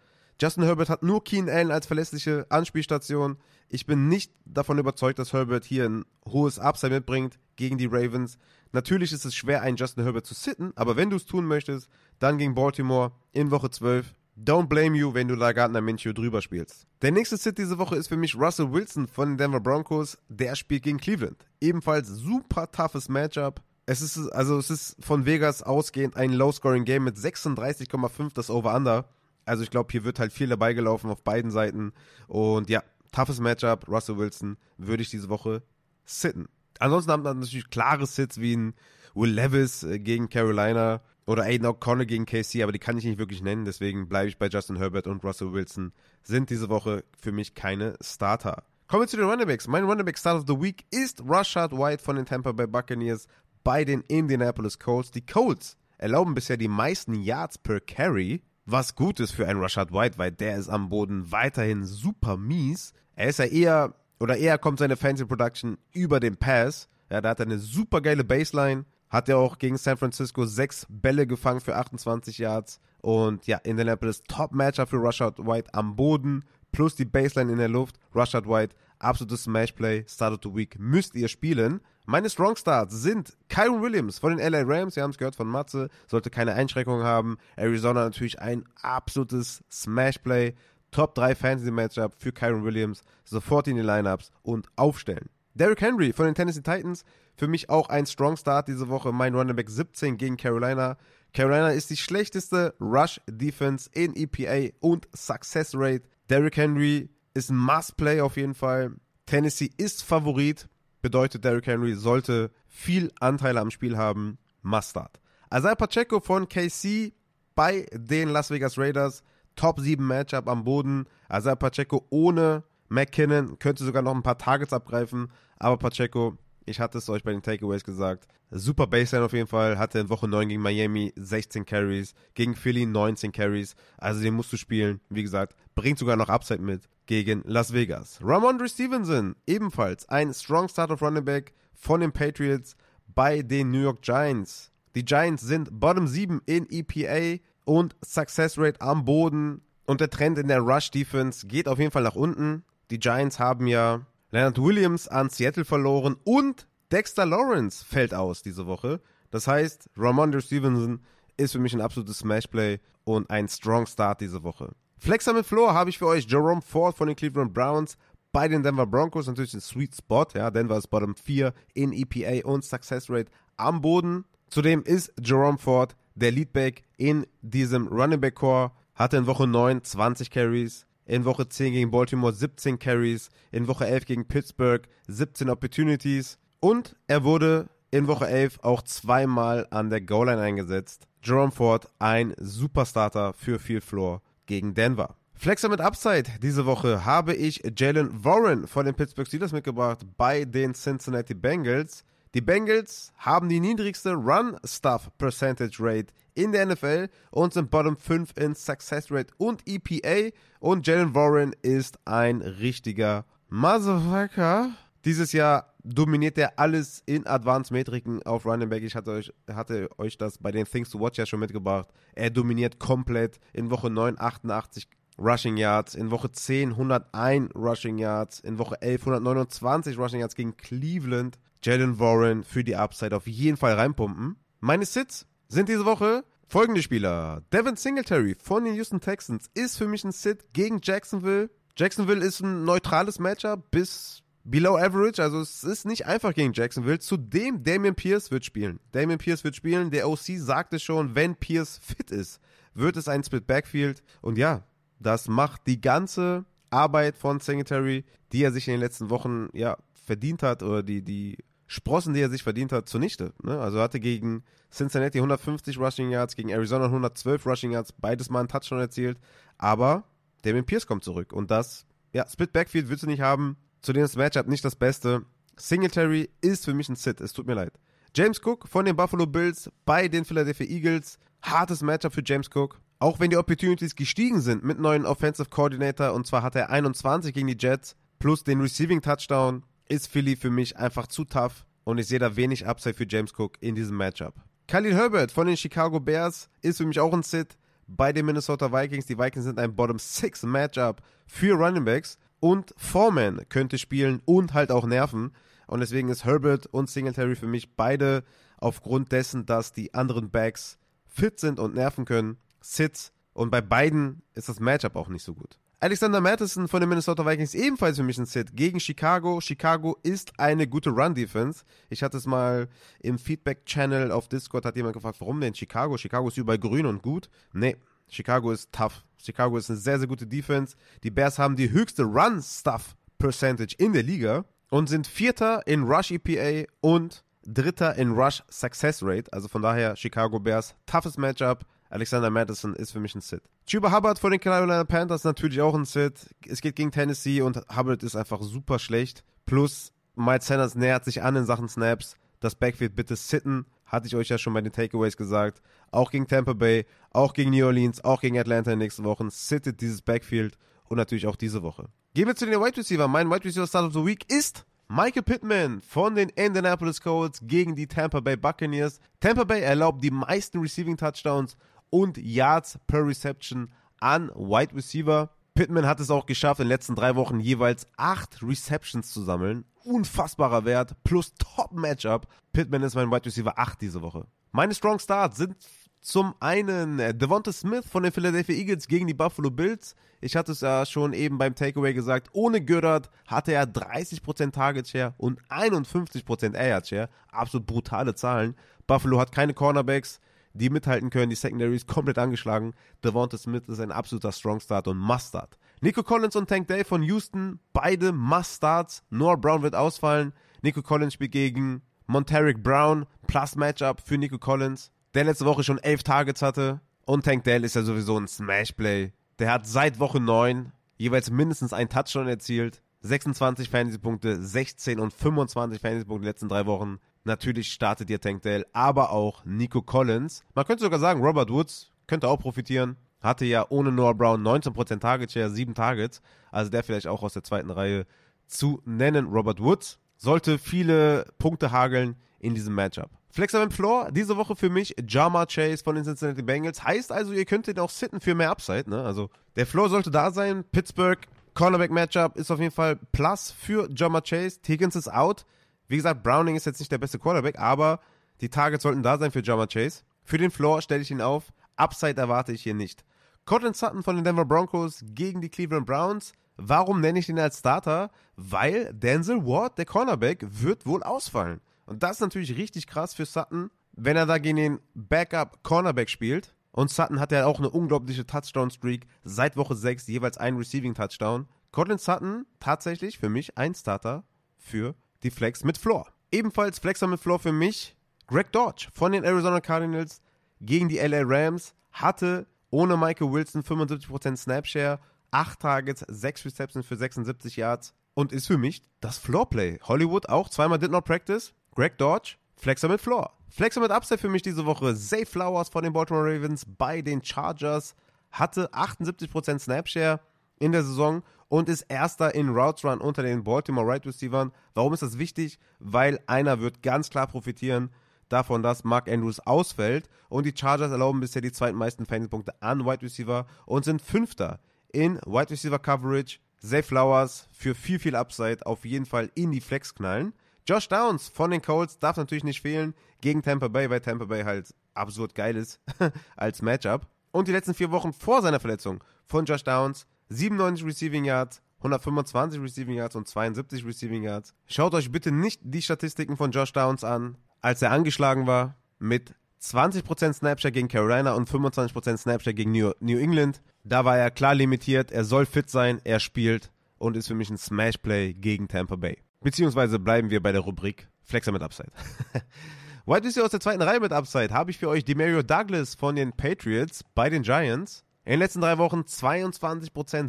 Justin Herbert hat nur Keen Allen als verlässliche Anspielstation. Ich bin nicht davon überzeugt, dass Herbert hier ein hohes Upside mitbringt gegen die Ravens. Natürlich ist es schwer, einen Justin Herbert zu sitten, aber wenn du es tun möchtest, dann gegen Baltimore in Woche 12. Don't blame you, wenn du da Gardner drüber spielst. Der nächste Sit diese Woche ist für mich Russell Wilson von den Denver Broncos. Der spielt gegen Cleveland. Ebenfalls super toughes Matchup. Es ist, also es ist von Vegas ausgehend ein Low-Scoring-Game mit 36,5 das Over-Under. Also ich glaube, hier wird halt viel dabei gelaufen auf beiden Seiten. Und ja, toughes Matchup. Russell Wilson würde ich diese Woche sitten. Ansonsten haben wir natürlich klare Sits wie ein Will Levis äh, gegen Carolina oder Aiden O'Connell gegen KC, aber die kann ich nicht wirklich nennen. Deswegen bleibe ich bei Justin Herbert und Russell Wilson. Sind diese Woche für mich keine Starter. Kommen wir zu den Runningbacks. Mein Runningback Start of the Week ist Rashad White von den Tampa Bay Buccaneers bei den Indianapolis Colts. Die Colts erlauben bisher die meisten Yards per Carry was gut ist für einen Rashad White, weil der ist am Boden weiterhin super mies. Er ist ja eher, oder eher kommt seine Fancy Production über den Pass. Ja, da hat er eine super geile Baseline. Hat er auch gegen San Francisco sechs Bälle gefangen für 28 Yards. Und ja, Indianapolis Top-Matcher für Rashad White am Boden. Plus die Baseline in der Luft. Rashad White, absolutes Smash-Play. Start of the Week müsst ihr spielen. Meine Strong Starts sind Kyron Williams von den LA Rams, wir haben es gehört von Matze, sollte keine Einschränkungen haben. Arizona natürlich ein absolutes Smash-Play. Top 3 Fantasy-Matchup für Kyron Williams. Sofort in die Lineups und aufstellen. Derrick Henry von den Tennessee Titans, für mich auch ein Strong Start diese Woche. Mein Running Back 17 gegen Carolina. Carolina ist die schlechteste Rush-Defense in EPA und Success Rate. Derrick Henry ist ein Must-Play auf jeden Fall. Tennessee ist Favorit. Bedeutet, Derrick Henry sollte viel Anteile am Spiel haben. Mustard. Isaiah Pacheco von KC bei den Las Vegas Raiders. Top 7 Matchup am Boden. Isaiah Pacheco ohne McKinnon könnte sogar noch ein paar Targets abgreifen. Aber Pacheco, ich hatte es euch bei den Takeaways gesagt. Super Baseline auf jeden Fall. Hatte in Woche 9 gegen Miami 16 Carries. Gegen Philly 19 Carries. Also den musst du spielen. Wie gesagt, bringt sogar noch Upside mit gegen Las Vegas. Ramondre Stevenson, ebenfalls ein Strong Start of Running Back von den Patriots bei den New York Giants. Die Giants sind Bottom 7 in EPA und Success Rate am Boden. Und der Trend in der Rush Defense geht auf jeden Fall nach unten. Die Giants haben ja Leonard Williams an Seattle verloren und Dexter Lawrence fällt aus diese Woche. Das heißt, Ramondre Stevenson ist für mich ein absolutes Smashplay und ein Strong Start diese Woche. Flexer mit Floor habe ich für euch Jerome Ford von den Cleveland Browns bei den Denver Broncos. Natürlich ein Sweet Spot. Ja, Denver ist Bottom 4 in EPA und Success Rate am Boden. Zudem ist Jerome Ford der Leadback in diesem Running Back Core. Hatte in Woche 9 20 Carries. In Woche 10 gegen Baltimore 17 Carries. In Woche 11 gegen Pittsburgh 17 Opportunities. Und er wurde in Woche 11 auch zweimal an der Goal-Line eingesetzt. Jerome Ford, ein Superstarter für Field Floor gegen Denver. Flexer mit Upside diese Woche habe ich Jalen Warren von den Pittsburgh Steelers mitgebracht bei den Cincinnati Bengals. Die Bengals haben die niedrigste Run-Stuff Percentage Rate in der NFL und sind Bottom 5 in Success Rate und EPA. Und Jalen Warren ist ein richtiger Motherfucker. Dieses Jahr dominiert er alles in Advanced Metriken auf Running Back. Ich hatte euch, hatte euch das bei den Things to Watch ja schon mitgebracht. Er dominiert komplett in Woche 9 88 Rushing Yards, in Woche 10 101 Rushing Yards, in Woche 11 129 Rushing Yards gegen Cleveland. Jalen Warren für die Upside auf jeden Fall reinpumpen. Meine Sits sind diese Woche folgende Spieler. Devin Singletary von den Houston Texans ist für mich ein Sit gegen Jacksonville. Jacksonville ist ein neutrales Matchup bis below average, also es ist nicht einfach gegen Jacksonville. Zudem Damian Pierce wird spielen. Damian Pierce wird spielen. Der OC sagte schon, wenn Pierce fit ist, wird es ein Split Backfield. Und ja, das macht die ganze Arbeit von Singletary, die er sich in den letzten Wochen ja verdient hat, oder die, die Sprossen, die er sich verdient hat, zunichte. Ne? Also hatte gegen Cincinnati 150 Rushing Yards, gegen Arizona 112 Rushing Yards, beides mal einen Touchdown erzielt. Aber Damien Pierce kommt zurück. Und das, ja, Split Backfield willst du nicht haben. Zudem ist das Matchup nicht das Beste. Singletary ist für mich ein Sit, es tut mir leid. James Cook von den Buffalo Bills bei den Philadelphia Eagles. Hartes Matchup für James Cook. Auch wenn die Opportunities gestiegen sind mit neuen Offensive Coordinator, und zwar hat er 21 gegen die Jets plus den Receiving Touchdown, ist Philly für mich einfach zu tough und ich sehe da wenig Upside für James Cook in diesem Matchup. Khalil Herbert von den Chicago Bears ist für mich auch ein Sit bei den Minnesota Vikings. Die Vikings sind ein Bottom 6 Matchup für Running Backs und Foreman könnte spielen und halt auch nerven. Und deswegen ist Herbert und Singletary für mich beide aufgrund dessen, dass die anderen Backs fit sind und nerven können, Sits. Und bei beiden ist das Matchup auch nicht so gut. Alexander Matheson von den Minnesota Vikings ebenfalls für mich ein Sit gegen Chicago. Chicago ist eine gute Run-Defense. Ich hatte es mal im Feedback-Channel auf Discord, hat jemand gefragt, warum denn Chicago? Chicago ist überall grün und gut. Nee, Chicago ist tough. Chicago ist eine sehr, sehr gute Defense. Die Bears haben die höchste Run-Stuff-Percentage in der Liga und sind Vierter in Rush-EPA und Dritter in Rush-Success-Rate. Also von daher Chicago Bears, toughes Matchup. Alexander Madison ist für mich ein Sit. Chuba Hubbard von den Carolina Panthers natürlich auch ein Sit. Es geht gegen Tennessee und Hubbard ist einfach super schlecht. Plus Miles Sanders nähert sich an in Sachen Snaps. Das Backfield bitte sitten. Hatte ich euch ja schon bei den Takeaways gesagt. Auch gegen Tampa Bay, auch gegen New Orleans, auch gegen Atlanta in den nächsten Wochen. Sittet dieses Backfield und natürlich auch diese Woche. Gehen wir zu den Wide Receiver. Mein Wide Receiver Start of the Week ist Michael Pittman von den Indianapolis Colts gegen die Tampa Bay Buccaneers. Tampa Bay erlaubt die meisten Receiving Touchdowns und Yards per Reception an Wide Receiver. Pittman hat es auch geschafft, in den letzten drei Wochen jeweils acht Receptions zu sammeln. Unfassbarer Wert plus Top-Matchup. Pittman ist mein Wide Receiver 8 diese Woche. Meine Strong Starts sind zum einen Devonta Smith von den Philadelphia Eagles gegen die Buffalo Bills. Ich hatte es ja schon eben beim Takeaway gesagt. Ohne Göttert hatte er 30% Target Share und 51% Air Share. Absolut brutale Zahlen. Buffalo hat keine Cornerbacks die mithalten können. Die Secondary ist komplett angeschlagen. Devonta Smith ist ein absoluter Strong Start und Must Start. Nico Collins und Tank Day von Houston, beide Must Starts. Noah Brown wird ausfallen. Nico Collins spielt gegen Monteric Brown. Plus Matchup für Nico Collins, der letzte Woche schon elf Targets hatte. Und Tank Dell ist ja sowieso ein Smash-Play. Der hat seit Woche 9 jeweils mindestens einen Touchdown erzielt. 26 Fantasy-Punkte, 16 und 25 Fantasy-Punkte in den letzten drei Wochen. Natürlich startet ihr Tank Dell, aber auch Nico Collins. Man könnte sogar sagen, Robert Woods könnte auch profitieren. Hatte ja ohne Noah Brown 19% Target Share, 7 Targets. Also der vielleicht auch aus der zweiten Reihe zu nennen. Robert Woods sollte viele Punkte hageln in diesem Matchup. Flexer beim Floor, diese Woche für mich Jama Chase von den Cincinnati Bengals. Heißt also, ihr könnt ihn auch sitten für mehr Upside. Ne? Also der Floor sollte da sein. Pittsburgh Cornerback Matchup ist auf jeden Fall Plus für Jama Chase. Higgins ist out. Wie gesagt, Browning ist jetzt nicht der beste Quarterback, aber die Targets sollten da sein für Jama Chase. Für den Floor stelle ich ihn auf. Upside erwarte ich hier nicht. Cortland Sutton von den Denver Broncos gegen die Cleveland Browns. Warum nenne ich den als Starter? Weil Denzel Ward, der Cornerback, wird wohl ausfallen. Und das ist natürlich richtig krass für Sutton, wenn er da gegen den Backup Cornerback spielt. Und Sutton hat ja auch eine unglaubliche Touchdown-Streak seit Woche 6, jeweils ein Receiving-Touchdown. Cortland Sutton tatsächlich für mich ein Starter für die Flex mit Floor. Ebenfalls Flexer mit Floor für mich Greg Dodge von den Arizona Cardinals gegen die LA Rams hatte ohne Michael Wilson 75% Snapshare, 8 Targets, 6 Receptions für 76 Yards und ist für mich das Floorplay. Hollywood auch zweimal did not practice. Greg Dodge, Flexer mit Floor. Flexer mit Upside für mich diese Woche. Zay Flowers von den Baltimore Ravens bei den Chargers hatte 78% Snapshare in der Saison und ist erster in Routes Run unter den Baltimore Right Receivers. Warum ist das wichtig? Weil einer wird ganz klar profitieren davon, dass Mark Andrews ausfällt und die Chargers erlauben bisher die zweitmeisten Fanpunkte an Wide Receiver und sind Fünfter in Wide Receiver Coverage. Zay Flowers für viel, viel Upside auf jeden Fall in die Flex knallen. Josh Downs von den Colts darf natürlich nicht fehlen gegen Tampa Bay, weil Tampa Bay halt absurd geil ist als Matchup. Und die letzten vier Wochen vor seiner Verletzung von Josh Downs 97 Receiving Yards, 125 Receiving Yards und 72 Receiving Yards. Schaut euch bitte nicht die Statistiken von Josh Downs an, als er angeschlagen war mit 20% Snapshot gegen Carolina und 25% Snapshot gegen New, New England. Da war er klar limitiert, er soll fit sein, er spielt und ist für mich ein Smash-Play gegen Tampa Bay. Beziehungsweise bleiben wir bei der Rubrik Flexer mit Upside. White Receiver aus der zweiten Reihe mit Upside habe ich für euch Demario Douglas von den Patriots bei den Giants. In den letzten drei Wochen 22%,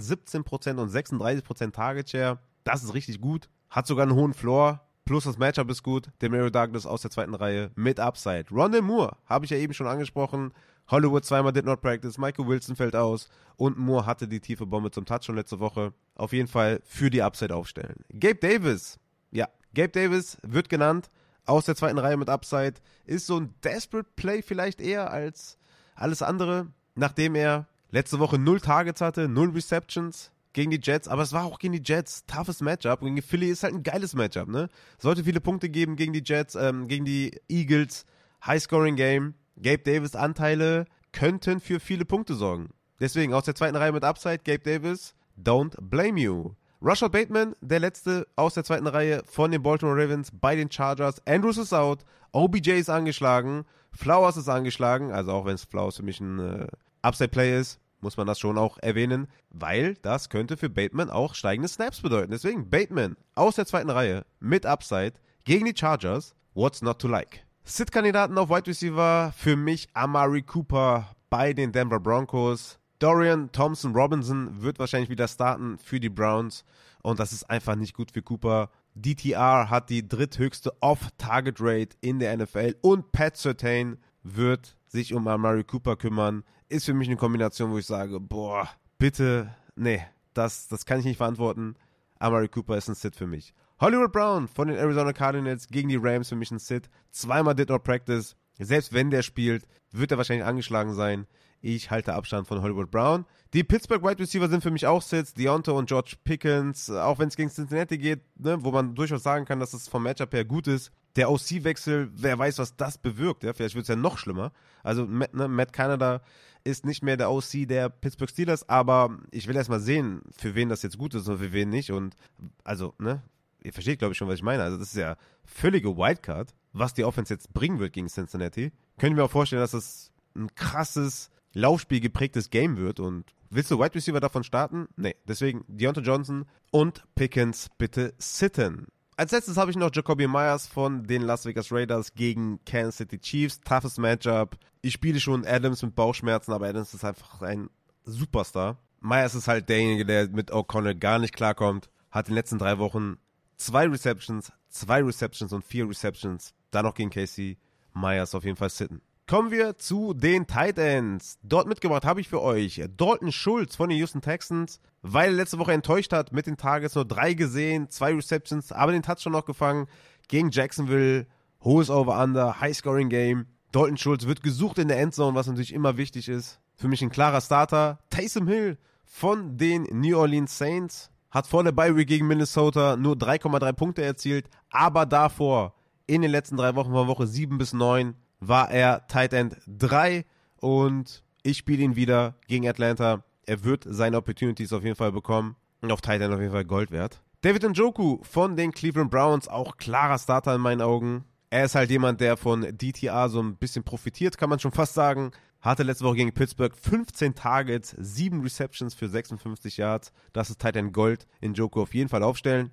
17% und 36% Target Share. Das ist richtig gut. Hat sogar einen hohen Floor. Plus das Matchup ist gut. Demario Douglas aus der zweiten Reihe mit Upside. Rondell Moore habe ich ja eben schon angesprochen. Hollywood zweimal did not practice. Michael Wilson fällt aus. Und Moore hatte die tiefe Bombe zum Touch schon letzte Woche. Auf jeden Fall für die Upside aufstellen. Gabe Davis. Ja, Gabe Davis wird genannt. Aus der zweiten Reihe mit Upside. Ist so ein Desperate Play vielleicht eher als alles andere. Nachdem er letzte Woche null Targets hatte, null Receptions gegen die Jets, aber es war auch gegen die Jets toughes Matchup. Gegen die Philly ist halt ein geiles Matchup, ne? Sollte viele Punkte geben gegen die Jets, ähm, gegen die Eagles. High-Scoring Game. Gabe Davis Anteile könnten für viele Punkte sorgen. Deswegen aus der zweiten Reihe mit Upside, Gabe Davis, don't blame you. Rashad Bateman, der letzte aus der zweiten Reihe von den Baltimore Ravens bei den Chargers. Andrews ist out, OBJ ist angeschlagen, Flowers ist angeschlagen, also auch wenn es Flowers für mich ein äh, Upside-Play ist, muss man das schon auch erwähnen, weil das könnte für Bateman auch steigende Snaps bedeuten. Deswegen Bateman aus der zweiten Reihe mit Upside gegen die Chargers. What's not to like? Sit-Kandidaten auf Wide Receiver für mich Amari Cooper bei den Denver Broncos. Dorian Thompson Robinson wird wahrscheinlich wieder starten für die Browns und das ist einfach nicht gut für Cooper. DTR hat die dritthöchste Off-Target-Rate in der NFL und Pat Sertain wird sich um Amari Cooper kümmern ist für mich eine Kombination, wo ich sage, boah, bitte, nee, das, das kann ich nicht verantworten. Amari Cooper ist ein Sit für mich. Hollywood Brown von den Arizona Cardinals gegen die Rams für mich ein Sit. Zweimal did not practice. Selbst wenn der spielt, wird er wahrscheinlich angeschlagen sein. Ich halte Abstand von Hollywood Brown. Die Pittsburgh Wide Receiver sind für mich auch Sits. Deontay und George Pickens, auch wenn es gegen Cincinnati geht, ne, wo man durchaus sagen kann, dass es vom Matchup her gut ist. Der OC-Wechsel, wer weiß, was das bewirkt. Ja? Vielleicht wird es ja noch schlimmer. Also Matt, ne, Matt Canada ist nicht mehr der OC der Pittsburgh Steelers, aber ich will erst mal sehen, für wen das jetzt gut ist und für wen nicht. Und also, ne, ihr versteht, glaube ich, schon, was ich meine. Also, das ist ja völlige Wildcard, was die Offense jetzt bringen wird gegen Cincinnati. Können wir auch vorstellen, dass das ein krasses, Laufspiel geprägtes Game wird und willst du Wide Receiver davon starten? Nee, deswegen Deontay Johnson und Pickens bitte sitten. Als letztes habe ich noch Jacoby Myers von den Las Vegas Raiders gegen Kansas City Chiefs. Toughes Matchup. Ich spiele schon Adams mit Bauchschmerzen, aber Adams ist einfach ein Superstar. Myers ist halt derjenige, der mit O'Connell gar nicht klarkommt. Hat in den letzten drei Wochen zwei Receptions, zwei Receptions und vier Receptions. Dann noch gegen Casey. Myers auf jeden Fall sitten. Kommen wir zu den Tight Ends. Dort mitgebracht habe ich für euch Dalton Schulz von den Houston Texans, weil er letzte Woche enttäuscht hat mit den Targets, nur drei gesehen, zwei Receptions, aber den Touchdown noch gefangen gegen Jacksonville. Hohes Over-Under, High-Scoring-Game. Dalton Schulz wird gesucht in der Endzone, was natürlich immer wichtig ist. Für mich ein klarer Starter. Taysom Hill von den New Orleans Saints hat vor der Bye Week gegen Minnesota nur 3,3 Punkte erzielt, aber davor in den letzten drei Wochen von Woche 7 bis 9 war er Tight End 3 und ich spiele ihn wieder gegen Atlanta. Er wird seine Opportunities auf jeden Fall bekommen und auf Tight End auf jeden Fall Gold wert. David Njoku von den Cleveland Browns, auch klarer Starter in meinen Augen. Er ist halt jemand, der von DTA so ein bisschen profitiert, kann man schon fast sagen. Hatte letzte Woche gegen Pittsburgh 15 Targets, 7 Receptions für 56 Yards. Das ist Titan Gold in Joko auf jeden Fall aufstellen.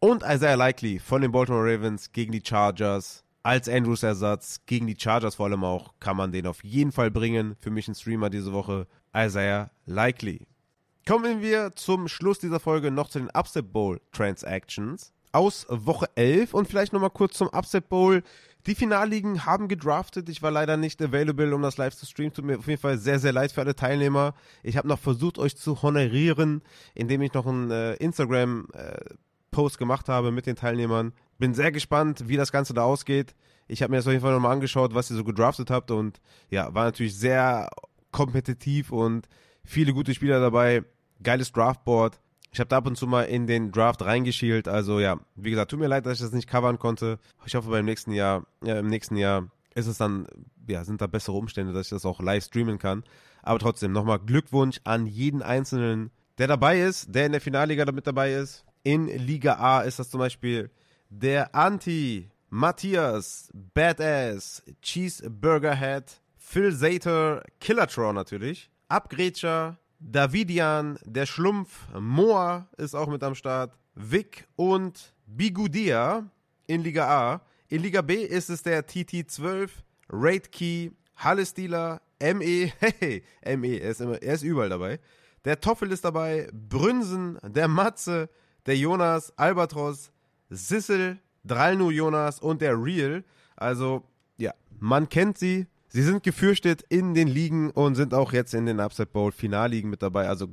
Und Isaiah Likely von den Baltimore Ravens gegen die Chargers. Als Andrews Ersatz gegen die Chargers vor allem auch kann man den auf jeden Fall bringen. Für mich ein Streamer diese Woche. Isaiah Likely. Kommen wir zum Schluss dieser Folge noch zu den Upset Bowl Transactions aus Woche 11 und vielleicht nochmal kurz zum Upset Bowl. Die Finalligen haben gedraftet. Ich war leider nicht available, um das live zu streamen. Tut mir auf jeden Fall sehr, sehr leid für alle Teilnehmer. Ich habe noch versucht, euch zu honorieren, indem ich noch einen äh, Instagram-Post äh, gemacht habe mit den Teilnehmern. Bin sehr gespannt, wie das Ganze da ausgeht. Ich habe mir das auf jeden Fall nochmal angeschaut, was ihr so gedraftet habt und ja, war natürlich sehr kompetitiv und viele gute Spieler dabei. Geiles Draftboard. Ich habe da ab und zu mal in den Draft reingeschielt. Also ja, wie gesagt, tut mir leid, dass ich das nicht covern konnte. Ich hoffe, beim nächsten Jahr, ja, im nächsten Jahr ist es dann, ja, sind da bessere Umstände, dass ich das auch live streamen kann. Aber trotzdem, nochmal Glückwunsch an jeden Einzelnen, der dabei ist, der in der Finalliga damit dabei ist. In Liga A ist das zum Beispiel der Anti, Matthias, Badass, Cheeseburger Head, Phil Zater, Killertron natürlich, Abgrätscher, Davidian, der Schlumpf, Moa ist auch mit am Start, Vic und Bigudia in Liga A. In Liga B ist es der TT12, Raid Key, Halle Stealer, ME, hey, ME, er ist, immer, er ist überall dabei. Der Toffel ist dabei, Brünsen, der Matze, der Jonas, Albatros, Sissel, Dralnu Jonas und der Real. Also, ja, man kennt sie, Sie sind gefürchtet in den Ligen und sind auch jetzt in den Upset Bowl Finalligen mit dabei. Also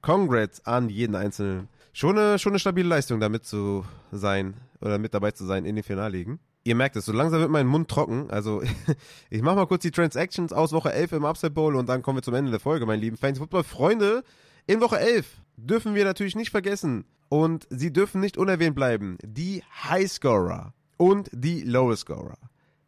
Congrats an jeden Einzelnen. Schon eine, schon eine stabile Leistung, damit zu sein oder mit dabei zu sein in den Finalligen. Ihr merkt es, so langsam wird mein Mund trocken. Also ich mache mal kurz die Transactions aus Woche 11 im Upset Bowl und dann kommen wir zum Ende der Folge, meine lieben Fans Football Freunde. In Woche 11 dürfen wir natürlich nicht vergessen und sie dürfen nicht unerwähnt bleiben. Die Highscorer und die Lowescorer.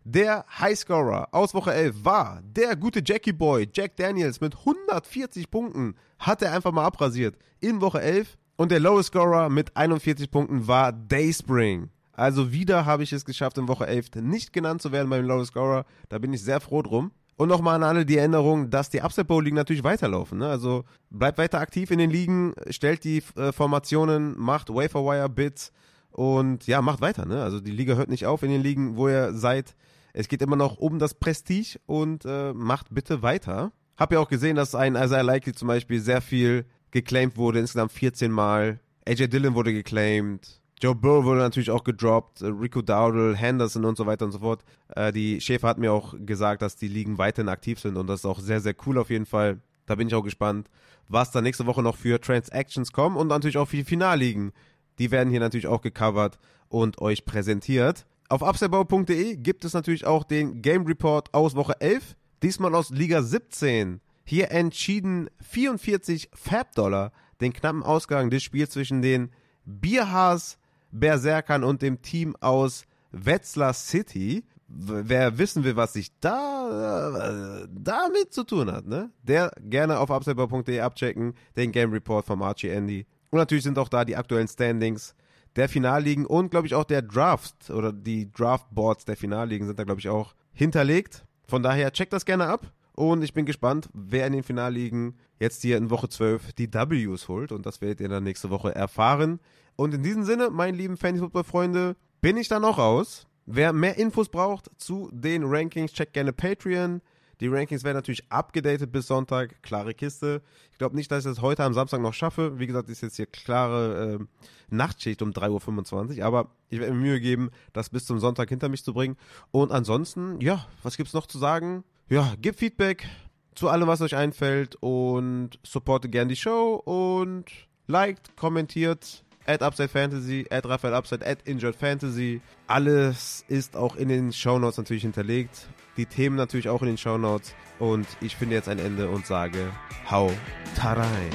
Der Highscorer aus Woche 11 war der gute Jackie Boy, Jack Daniels mit 140 Punkten. Hat er einfach mal abrasiert in Woche 11. Und der Lowest Scorer mit 41 Punkten war Dayspring. Also wieder habe ich es geschafft, in Woche 11 nicht genannt zu werden beim Lowest Scorer. Da bin ich sehr froh drum. Und nochmal an alle die Erinnerung, dass die Upset Bowl Ligen natürlich weiterlaufen. Ne? Also bleibt weiter aktiv in den Ligen, stellt die äh, Formationen, macht Waferwire Bits und ja, macht weiter. Ne? Also die Liga hört nicht auf in den Ligen, wo ihr seid. Es geht immer noch um das Prestige und äh, macht bitte weiter. Hab ja auch gesehen, dass ein Isaiah Likely zum Beispiel sehr viel geclaimed wurde, insgesamt 14 Mal. AJ Dillon wurde geclaimed. Joe Burrow wurde natürlich auch gedroppt, äh, Rico Dowdle, Henderson und so weiter und so fort. Äh, die Schäfer hat mir auch gesagt, dass die Ligen weiterhin aktiv sind und das ist auch sehr, sehr cool auf jeden Fall. Da bin ich auch gespannt, was da nächste Woche noch für Transactions kommen und natürlich auch für die Finalligen. Die werden hier natürlich auch gecovert und euch präsentiert. Auf upsidebau.de gibt es natürlich auch den Game Report aus Woche 11, diesmal aus Liga 17. Hier entschieden 44 Fab-Dollar den knappen Ausgang des Spiels zwischen den Bierhaas Berserkern und dem Team aus Wetzlar City. Wer wissen will, was sich da äh, damit zu tun hat, ne? Der gerne auf upsidebau.de abchecken, den Game Report vom Archie Andy. Und natürlich sind auch da die aktuellen Standings der Finalligen und, glaube ich, auch der Draft oder die Draftboards der Finalligen sind da, glaube ich, auch hinterlegt. Von daher checkt das gerne ab. Und ich bin gespannt, wer in den Finalligen jetzt hier in Woche 12 die Ws holt. Und das werdet ihr dann nächste Woche erfahren. Und in diesem Sinne, meine lieben Fantasy-Football-Freunde, bin ich dann auch raus. Wer mehr Infos braucht zu den Rankings, checkt gerne Patreon. Die Rankings werden natürlich abgedatet bis Sonntag. Klare Kiste. Ich glaube nicht, dass ich das heute am Samstag noch schaffe. Wie gesagt, ist jetzt hier klare äh, Nachtschicht um 3.25 Uhr. Aber ich werde mir Mühe geben, das bis zum Sonntag hinter mich zu bringen. Und ansonsten, ja, was gibt es noch zu sagen? Ja, gebt Feedback zu allem, was euch einfällt. Und supporte gern die Show. Und liked, kommentiert at Upside Fantasy, at Raphael Upside, at Injured Fantasy. Alles ist auch in den Show Notes natürlich hinterlegt. Die Themen natürlich auch in den Show Notes. Und ich finde jetzt ein Ende und sage, hau rein.